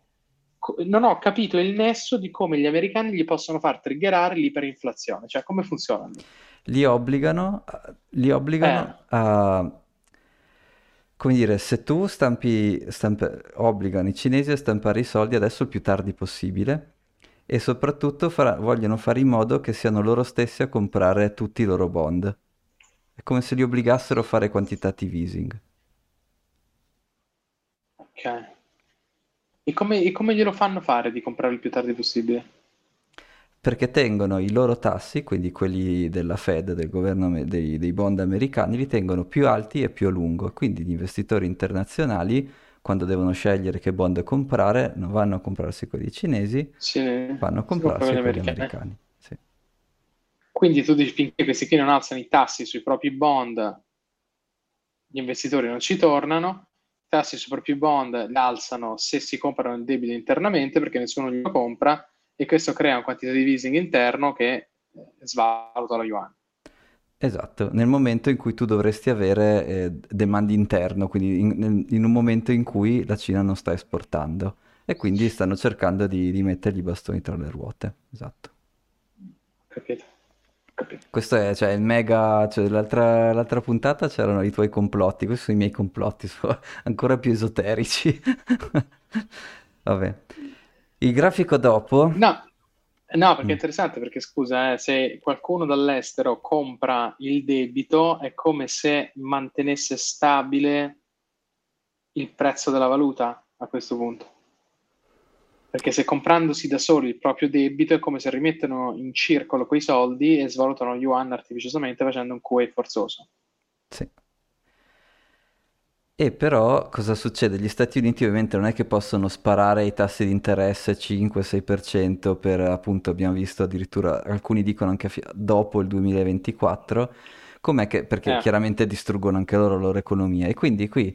Non ho capito il nesso di come gli americani gli possono far triggerare l'iperinflazione, cioè come funziona lì. Li obbligano, li Eh, obbligano a... Come dire, se tu stampi, stamp- obbligano i cinesi a stampare i soldi adesso il più tardi possibile e soprattutto farà- vogliono fare in modo che siano loro stessi a comprare tutti i loro bond. È come se li obbligassero a fare quantitative easing. ok. E come, e come glielo fanno fare di comprare il più tardi possibile? Perché tengono i loro tassi, quindi quelli della Fed, del governo dei, dei bond americani, li tengono più alti e più a lungo. Quindi gli investitori internazionali, quando devono scegliere che bond comprare, non vanno a comprarsi quelli cinesi, Sì, vanno a si compra comprarsi quelli quelli americani. americani. Sì. Quindi tu dici finché questi qui non alzano i tassi sui propri bond, gli investitori non ci tornano, i tassi sui propri bond li alzano se si comprano il debito internamente perché nessuno glielo compra e questo crea un quantitative easing interno che eh, svaluta lo yuan. Esatto, nel momento in cui tu dovresti avere eh, demand interno, quindi in, in un momento in cui la Cina non sta esportando e quindi stanno cercando di, di mettergli i bastoni tra le ruote. Esatto. Capito? Capito. Questo è, cioè, il mega, cioè, l'altra, l'altra puntata c'erano i tuoi complotti, questi sono i miei complotti, sono ancora più esoterici. Vabbè. Il grafico dopo, No, no, perché è interessante perché scusa, eh, se qualcuno dall'estero compra il debito è come se mantenesse stabile il prezzo della valuta a questo punto. Perché se comprandosi da soli il proprio debito è come se rimettono in circolo quei soldi e svalutano yuan artificiosamente facendo un QE forzoso. sì. E però cosa succede? Gli Stati Uniti ovviamente non è che possono sparare i tassi di interesse 5-6% per appunto abbiamo visto addirittura alcuni dicono anche fi- dopo il 2024, com'è che perché Eh, chiaramente distruggono anche loro la loro economia e quindi qui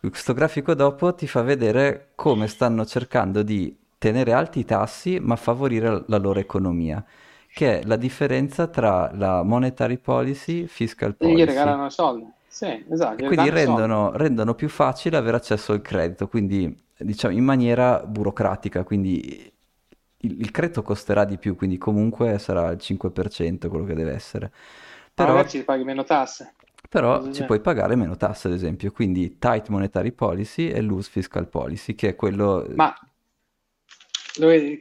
questo grafico dopo ti fa vedere come stanno cercando di tenere alti i tassi ma favorire la loro economia, che è la differenza tra la monetary policy, fiscal e gli policy. regalano soldi. Sì, esatto, quindi rendono, rendono più facile avere accesso al credito, quindi diciamo in maniera burocratica, quindi il, il credito costerà di più, quindi comunque sarà il 5% quello che deve essere. Però, ci paghi meno tasse. però ci puoi pagare meno tasse, ad esempio, quindi tight monetary policy e loose fiscal policy, che è quello... Ma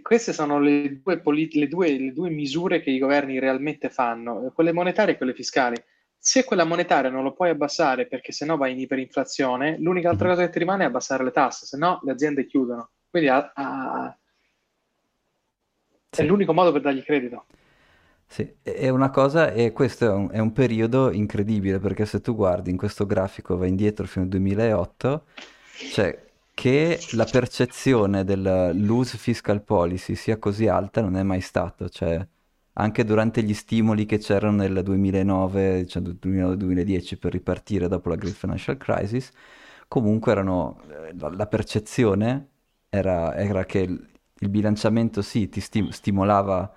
queste sono le due, polit- le, due, le due misure che i governi realmente fanno, quelle monetarie e quelle fiscali. Se quella monetaria non lo puoi abbassare perché sennò vai in iperinflazione, l'unica altra cosa che ti rimane è abbassare le tasse, sennò le aziende chiudono. Quindi a- a- è Sì. l'unico modo per dargli credito. Sì, è è una cosa, e questo è un, è un periodo incredibile perché se tu guardi in questo grafico, va indietro fino al 2008, cioè che la percezione del loose fiscal policy sia così alta non è mai stato, cioè anche durante gli stimoli che c'erano nel 2009, cioè 2009-2010 per ripartire dopo la Great Financial Crisis, comunque erano, eh, la, percezione era, era che il, il bilanciamento sì, ti sti- stimolava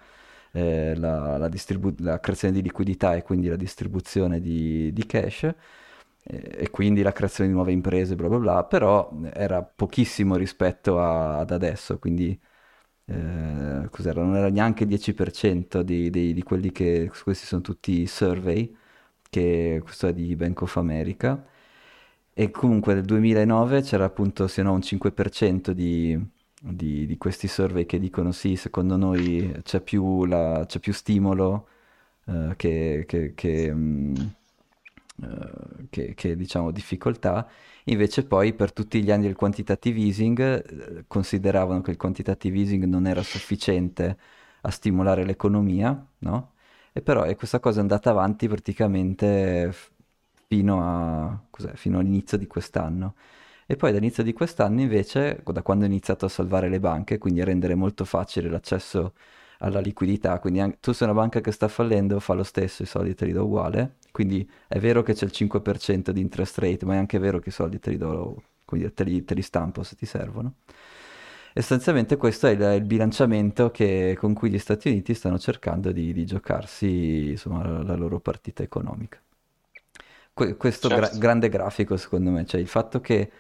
eh, la, la distribu- la creazione di liquidità e quindi la distribuzione di, di cash eh, e quindi la creazione di nuove imprese, bla bla bla, però era pochissimo rispetto a- ad adesso, quindi eh, cos'era? Non era neanche il 10% di, dei- di quelli che, questi sono tutti survey, che questo è di Bank of America, e comunque nel 2009 c'era appunto, se no, un 5% di, di, di questi survey che dicono sì, secondo noi c'è più, la, c'è più stimolo uh, che, che, che, um, uh, che, diciamo difficoltà. Invece poi per tutti gli anni del quantitative easing eh, consideravano che il quantitative easing non era sufficiente a stimolare l'economia, no? E però e questa cosa è andata avanti praticamente fino, a, fino all'inizio di quest'anno. E poi dall'inizio di quest'anno invece, da quando ho iniziato a salvare le banche, quindi a rendere molto facile l'accesso alla liquidità, quindi anche, tu sei una banca che sta fallendo, fa lo stesso, i soldi te li do uguale, quindi è vero che c'è il 5% di interest rate, ma è anche vero che i soldi te li do, quindi te li, te li stampo se ti servono. Essenzialmente questo è il, il bilanciamento che, con cui gli Stati Uniti stanno cercando di, di giocarsi insomma, la, loro partita economica que- questo certo. gra- grande grafico secondo me, cioè il fatto che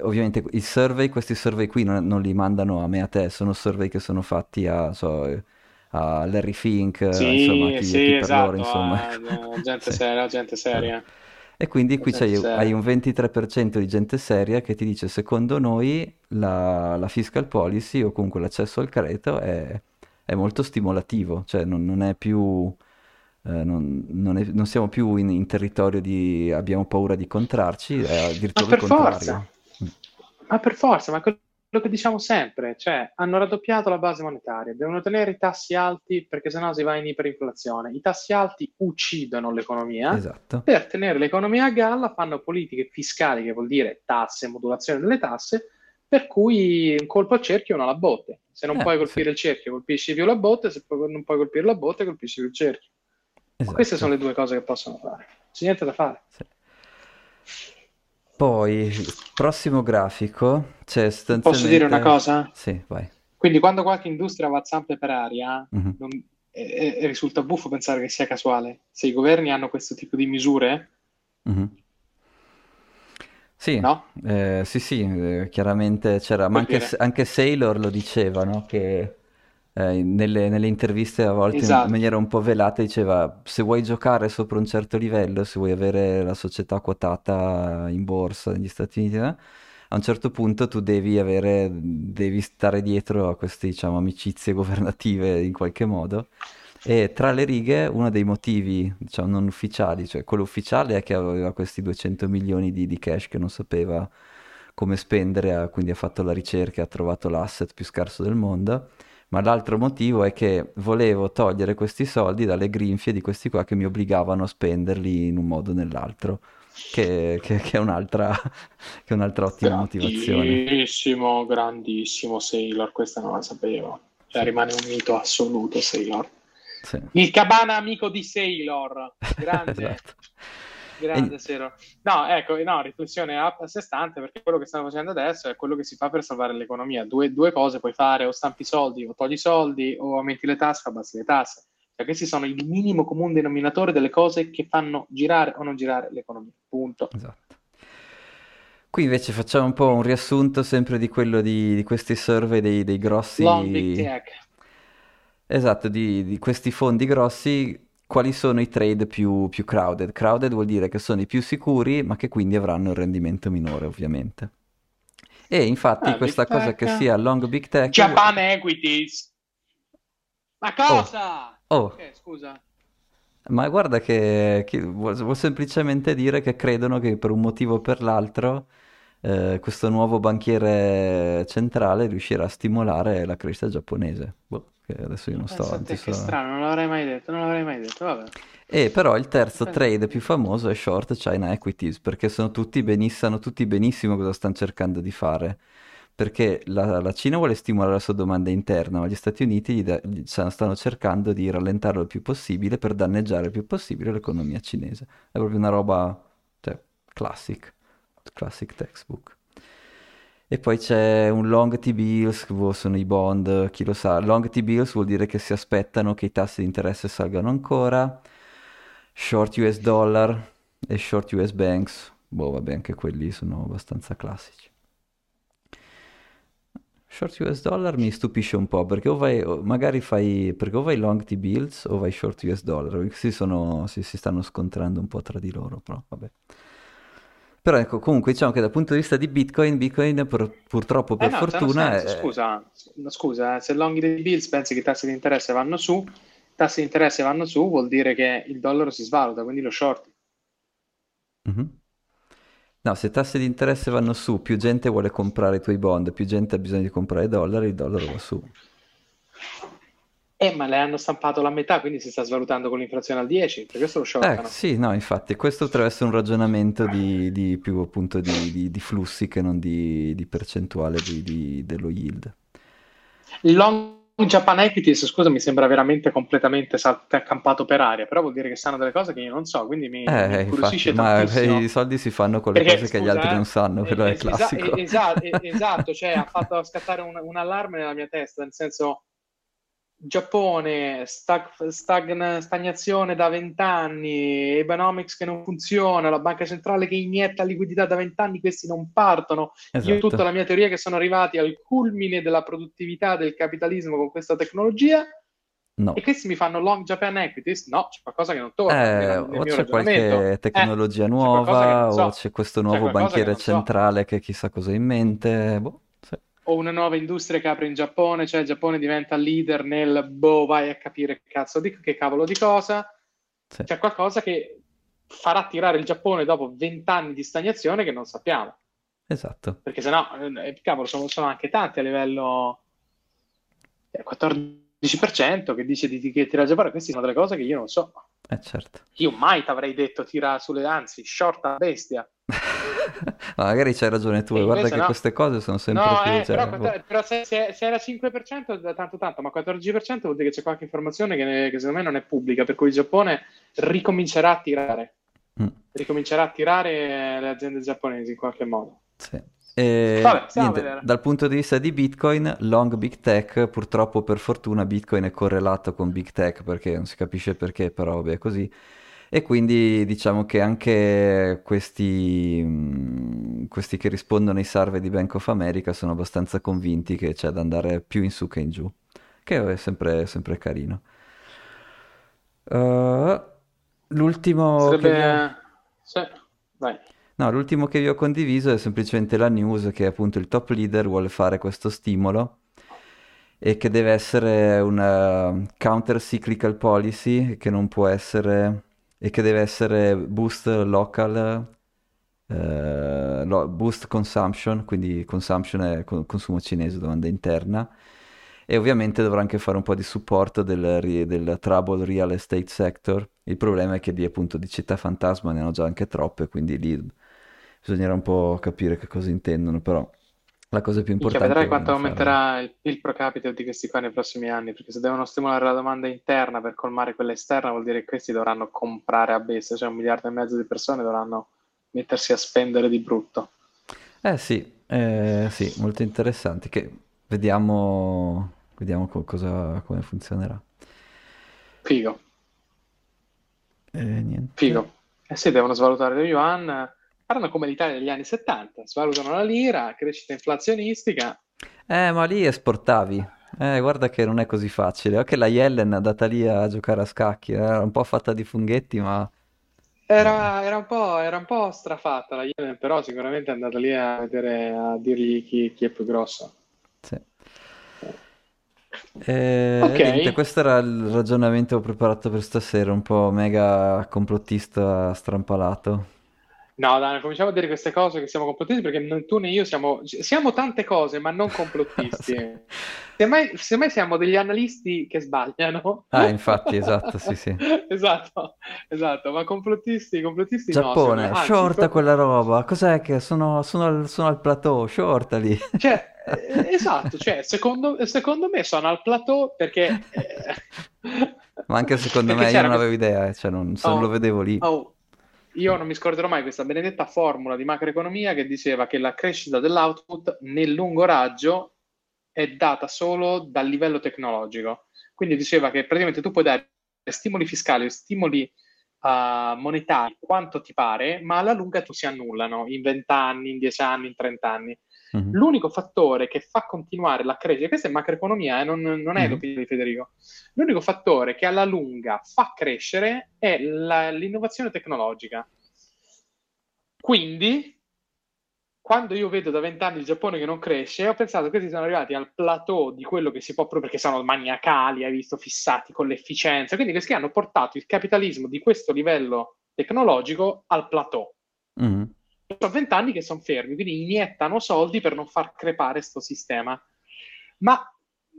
ovviamente i survey, questi survey qui non, non, li mandano a me a te, sono survey che sono fatti a, so, a Larry Fink, sì, insomma, chi, sì, chi esatto, loro, insomma. A, gente, sì. seria, gente seria. E quindi qui hai un 23% di gente seria che ti dice secondo noi la, la fiscal policy o comunque l'accesso al credito è, è molto stimolativo, cioè non, non è più eh, non, non, è, non, siamo più in, in, territorio di abbiamo paura di incontrarci, è addirittura il contrario. Forza. Ma per forza, ma quello che diciamo sempre, cioè hanno raddoppiato la base monetaria, devono tenere i tassi alti perché sennò si va in iperinflazione. I tassi alti uccidono l'economia. Esatto. Per tenere l'economia a galla fanno politiche fiscali, che vuol dire tasse, modulazione delle tasse, per cui un colpo al cerchio non la botte. Se non eh, puoi colpire sì. il cerchio, colpisci più la botte, se non puoi colpire la botte, colpisci più il cerchio. Esatto. Queste sono le due cose che possono fare. C'è niente da fare. Sì. Poi, prossimo grafico, c'è sostanzialmente... Posso dire una cosa? Sì, vai. Quindi quando qualche industria va a zampe per aria, mm-hmm. non... e, e risulta buffo pensare che sia casuale. Se i governi hanno questo tipo di misure... Mm-hmm. Sì, no? eh, sì, sì, eh, chiaramente c'era, ma anche, anche, Sailor lo diceva, no? Che eh, nelle, nelle, interviste a volte esatto. in maniera un po' velata diceva se vuoi giocare sopra un certo livello, se vuoi avere la società quotata in borsa negli Stati Uniti, eh, a un certo punto tu devi avere, devi stare dietro a queste diciamo, amicizie governative in qualche modo. E tra le righe uno dei motivi, diciamo, non ufficiali, cioè quello ufficiale è che aveva questi 200 milioni di, di cash che non sapeva come spendere, quindi ha fatto la ricerca e ha trovato l'asset più scarso del mondo ma l'altro motivo è che volevo togliere questi soldi dalle grinfie di questi qua che mi obbligavano a spenderli in un modo o nell'altro, che, che, che, è, un'altra, che è un'altra ottima motivazione. Grandissimo, grandissimo Sailor, questa non la sapevo. Cioè rimane un mito assoluto Sailor. Sì. Il cabana amico di Sailor, grande. esatto. Grande e... Sero. No, ecco, no, riflessione a, sé stante, perché quello che stiamo facendo adesso è quello che si fa per salvare l'economia. Due, due cose puoi fare, o stampi soldi, o togli soldi, o aumenti le tasse, o abbassi le tasse. Cioè, questi sono il minimo comune denominatore delle cose che fanno girare o non girare l'economia. Punto. Esatto. Qui invece facciamo un po' un riassunto sempre di quello di, di questi survey dei, dei grossi... Long big tech. Esatto, di, di questi fondi grossi quali sono i trade più, più crowded. Crowded vuol dire che sono i più sicuri, ma che quindi avranno un rendimento minore, ovviamente. E infatti ah, questa cosa che sia long big tech... Japan Equities! Ma cosa? Oh, oh. Okay, scusa. Ma guarda che, che vuol, vuol, semplicemente dire che credono che per un motivo o per l'altro eh, questo nuovo banchiere centrale riuscirà a stimolare la crescita giapponese. Boh che adesso io non sto avanti. Che strano, non l'avrei mai detto, non l'avrei mai detto, vabbè. E però il terzo trade più famoso è short China Equities, perché sono tutti beniss- sanno tutti benissimo cosa stanno cercando di fare. Perché la, la Cina vuole stimolare la sua domanda interna, ma gli Stati Uniti da- gli stanno cercando di rallentarlo il più possibile per danneggiare il più possibile l'economia cinese. È proprio una roba, cioè, classic, classic textbook. E poi c'è un long T-bills, sono i bond, chi lo sa. Long T-bills vuol dire che si aspettano che i tassi di interesse salgano ancora. Short US dollar e short US banks. Boh, vabbè, anche quelli sono abbastanza classici. Short US dollar mi stupisce un po' perché o vai, o magari fai, perché o vai long T-bills o vai short US dollar. Si, sono, si, si stanno scontrando un po' tra di loro, però vabbè. Però ecco, comunque diciamo che dal punto di vista di Bitcoin, Bitcoin pur- purtroppo per Eh no, fortuna è... scusa, scusa, eh, se long dei bills pensi che i tassi di interesse vanno su, tassi di interesse vanno su, vuol dire che il dollaro si svaluta, quindi lo short. Mhm. No, se i tassi di interesse vanno su, più gente vuole comprare i tuoi bond, più gente ha bisogno di comprare dollari, il dollaro va su. Eh, ma le hanno stampato la metà, quindi si sta svalutando con l'inflazione al 10, per questo lo Eh, shortano. sì, no, infatti, questo potrebbe essere un ragionamento di, di più appunto di, di- di flussi che non di, di percentuale dello yield. Long Japan Equities, scusa, mi sembra veramente completamente sal- accampato per aria, però vuol dire che sanno delle cose che io non so, quindi mi, mi Eh, incuriosisce infatti, ma tantissimo. i soldi si fanno con le Perché, cose che gli scusa, altri eh, non sanno, quello eh, è classico. eh, esa- eh, esatto, cioè ha fatto scattare un, un allarme nella mia testa, nel senso Giappone, stag- stagn- stagnazione da vent'anni, Economics che non funziona, la banca centrale che inietta liquidità da vent'anni, questi non partono. Io Esatto. tutta la mia teoria che sono arrivati al culmine della produttività del capitalismo con questa tecnologia No. e questi mi fanno long Japan equities? No, c'è qualcosa che non torna Eh, nel, nel o c'è qualche Eh, tecnologia c'è che nuova, non so. o c'è questo C'è nuovo che banchiere so. centrale che chissà cosa ha in mente. Boh. O una nuova industria che apre in Giappone, cioè il Giappone diventa leader nel boh, vai a capire che cazzo di che cavolo di cosa. Sì. C'è qualcosa che farà tirare il Giappone dopo vent'anni di stagnazione che non sappiamo. Esatto. Perché sennò, eh, cavolo, sono, sono anche tanti a livello eh, 14% che dice di, di che tira il Giappone. Queste sono delle cose che io non so. Eh certo. Io mai ti avrei detto tira sulle, anzi, short a bestia. Ma magari c'hai ragione tu, E guarda che no. queste cose sono sempre No, più... eh, cioè, però, boh. però se, se- se era 5% da tanto tanto, ma 14% vuol dire che c'è qualche informazione che, che secondo me non è pubblica, per cui il Giappone ricomincerà a tirare, Mm, ricomincerà a tirare le aziende giapponesi in qualche modo. sì. E, Vabbè, niente, dal punto di vista di Bitcoin, long Big Tech, purtroppo per fortuna Bitcoin è correlato con Big Tech perché non si capisce perché, però vabbè è così. E quindi diciamo che anche questi, mm, questi che rispondono ai survey di Bank of America sono abbastanza convinti che c'è da andare più in su che in giù, che è sempre, sempre carino. Uh, l'ultimo che Sarebbe... Sì, vai. No, l'ultimo che vi ho condiviso è semplicemente la news che appunto il top leader vuole fare questo stimolo e che deve essere una counter cyclical policy che non può essere e che deve essere boost local, eh, boost consumption, quindi consumption è co- consumo cinese, domanda interna. E ovviamente dovrà anche fare un po' di supporto del, del trouble real estate sector. Il problema è che lì appunto di città fantasma ne hanno già anche troppe, quindi lì bisognerà un po' capire che cosa intendono, però la cosa più Minchia, importante vedrai è quanto aumenterà il PIL pro capite di questi qua nei prossimi anni, perché se devono stimolare la domanda interna per colmare quella esterna, vuol dire che questi dovranno comprare a bestia, cioè un miliardo e mezzo di persone dovranno mettersi a spendere di brutto. Eh sì, eh, sì, molto interessanti, che vediamo, vediamo co- cosa, come funzionerà. Figo, E niente. figo. Eh sì, devono svalutare lo yuan, faranno come l'Italia degli anni 70, svalutano la lira, crescita inflazionistica. Eh, ma lì esportavi. Eh, guarda che non è così facile. Ok, la Yellen è andata lì a giocare a scacchi, era un po' fatta di funghetti, ma... Era, era un po', era un po' strafatta la Yemen, però sicuramente è andata lì a vedere, a dirgli chi, chi è più grosso. Sì. E Ok. niente, questo era il ragionamento che ho preparato per stasera, un po' mega complottista strampalato. No, dai, cominciamo a dire queste cose che siamo complottisti perché tu né io siamo, siamo tante cose, ma non complottisti. Semmai, semmai siamo degli analisti che sbagliano. Ah, infatti, esatto, sì, sì. Esatto, esatto, ma complottisti, complottisti no, Giappone, me. Anzi, shorta proprio- quella roba. Cos'è che sono, sono al, sono al plateau? Shorta lì. Cioè, esatto, cioè, secondo, secondo me sono al plateau perché... eh, Ma anche secondo perché me io non avevo idea, cioè non, se non Oh, lo vedevo lì. oh, io non mi scorderò mai questa benedetta formula di macroeconomia che diceva che la crescita dell'output nel lungo raggio è data solo dal livello tecnologico. Quindi diceva che praticamente tu puoi dare stimoli fiscali o stimoli eh, monetari quanto ti pare, ma alla lunga tu si annullano in 20 anni, in 10 anni, in 30 anni. Mhm. L'unico fattore che fa continuare la crescita, questa è macroeconomia, eh, non, non è Mhm. l'opinione di Federico, l'unico fattore che alla lunga fa crescere è la- l'innovazione tecnologica. Quindi quando io vedo da vent'anni il Giappone che non cresce, ho pensato che questi sono arrivati al plateau di quello che si può proprio perché sono maniacali, hai visto, fissati con l'efficienza. Quindi questi hanno portato il capitalismo di questo livello tecnologico al plateau. Mm. Sono vent'anni che sono fermi, quindi iniettano soldi per non far crepare questo sistema. Ma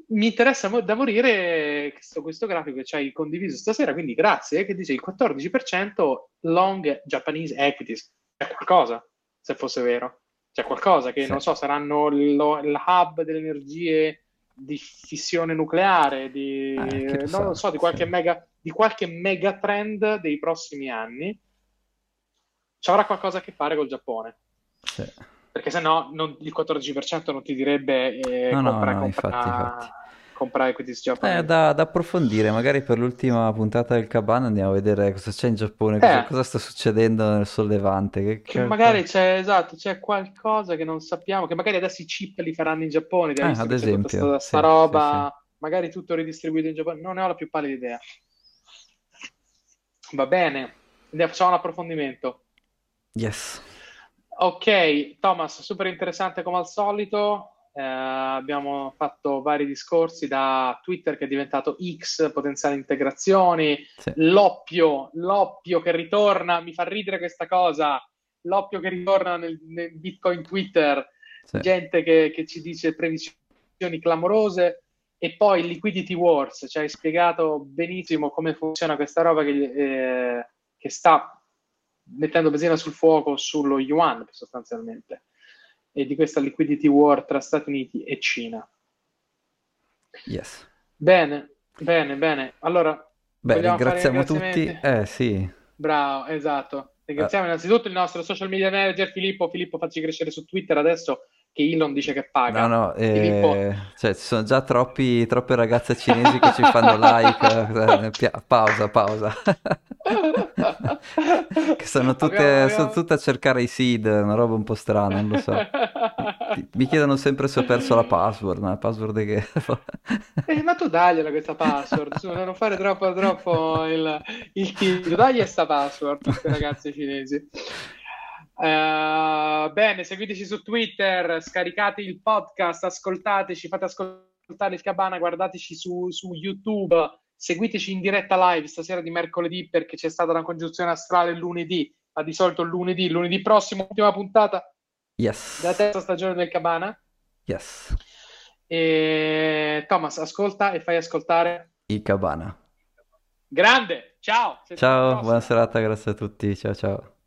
mi interessa da morire questo, questo grafico che ci hai condiviso stasera, quindi grazie, che dice il 14% long Japanese equities. C'è qualcosa, se fosse vero c'è qualcosa che sì. non so, saranno lo, il hub delle energie di fissione nucleare, di, eh, non lo so, di qualche, sì. mega, di qualche mega trend dei prossimi anni. Ci avrà qualcosa a che fare col Giappone. Sì. Perché se no non, il 14% non ti direbbe eh, no, compra, no, no, compra, infatti, infatti comprare equities giapponesi. Eh, da, da, approfondire, magari per l'ultima puntata del Cabana andiamo a vedere cosa c'è in Giappone, cosa, eh. cosa sta succedendo nel sollevante. Che, che magari c'è, esatto, c'è qualcosa che non sappiamo, che magari adesso i chip li faranno in Giappone, eh, ad esempio. Questa, sta sì, roba, sì, sì. magari tutto ridistribuito in Giappone, non ne ho la più pallida idea. Va bene, Andiamo, facciamo un approfondimento. Yes. Ok, Thomas, super interessante come al solito. Eh, abbiamo fatto vari discorsi da Twitter che è diventato X, potenziali integrazioni, sì. l'oppio, l'oppio che ritorna, mi fa ridere questa cosa, l'oppio che ritorna nel, nel Bitcoin Twitter, sì. gente che, che, ci dice previsioni clamorose e poi Liquidity Wars, ci hai spiegato benissimo come funziona questa roba che, eh, che sta mettendo benzina sul fuoco sullo yuan sostanzialmente e di questa liquidity war tra Stati Uniti e Cina. Yes. Bene, bene, bene. Allora, Beh, ringraziamo tutti. Eh sì. Bravo, esatto. Ringraziamo uh. innanzitutto il nostro social media manager Filippo. Filippo, facci crescere su Twitter adesso che Elon dice che paga. No, no, eh, cioè, ci sono già troppi, troppe ragazze cinesi che ci fanno like. Eh, pausa, pausa. che sono tutte, abbiamo, abbiamo... sono tutte a cercare i seed, una roba un po' strana, non lo so. Mi chiedono sempre se ho perso la password, ma la password che... eh, ma tu dagliela questa password, su, non fare troppo, troppo il, il titolo, dagli questa password, queste ragazze cinesi. Uh, bene, seguiteci su Twitter, scaricate il podcast, ascoltateci, fate ascoltare il cabana, guardateci su, su, YouTube, seguiteci in diretta live stasera di mercoledì perché c'è stata una congiunzione astrale lunedì, ma di solito lunedì, lunedì prossimo, ultima puntata yes. della terza stagione del cabana. Yes. E Thomas, ascolta e fai ascoltare il cabana. Grande, ciao. Ciao, buona serata, grazie a tutti, ciao ciao.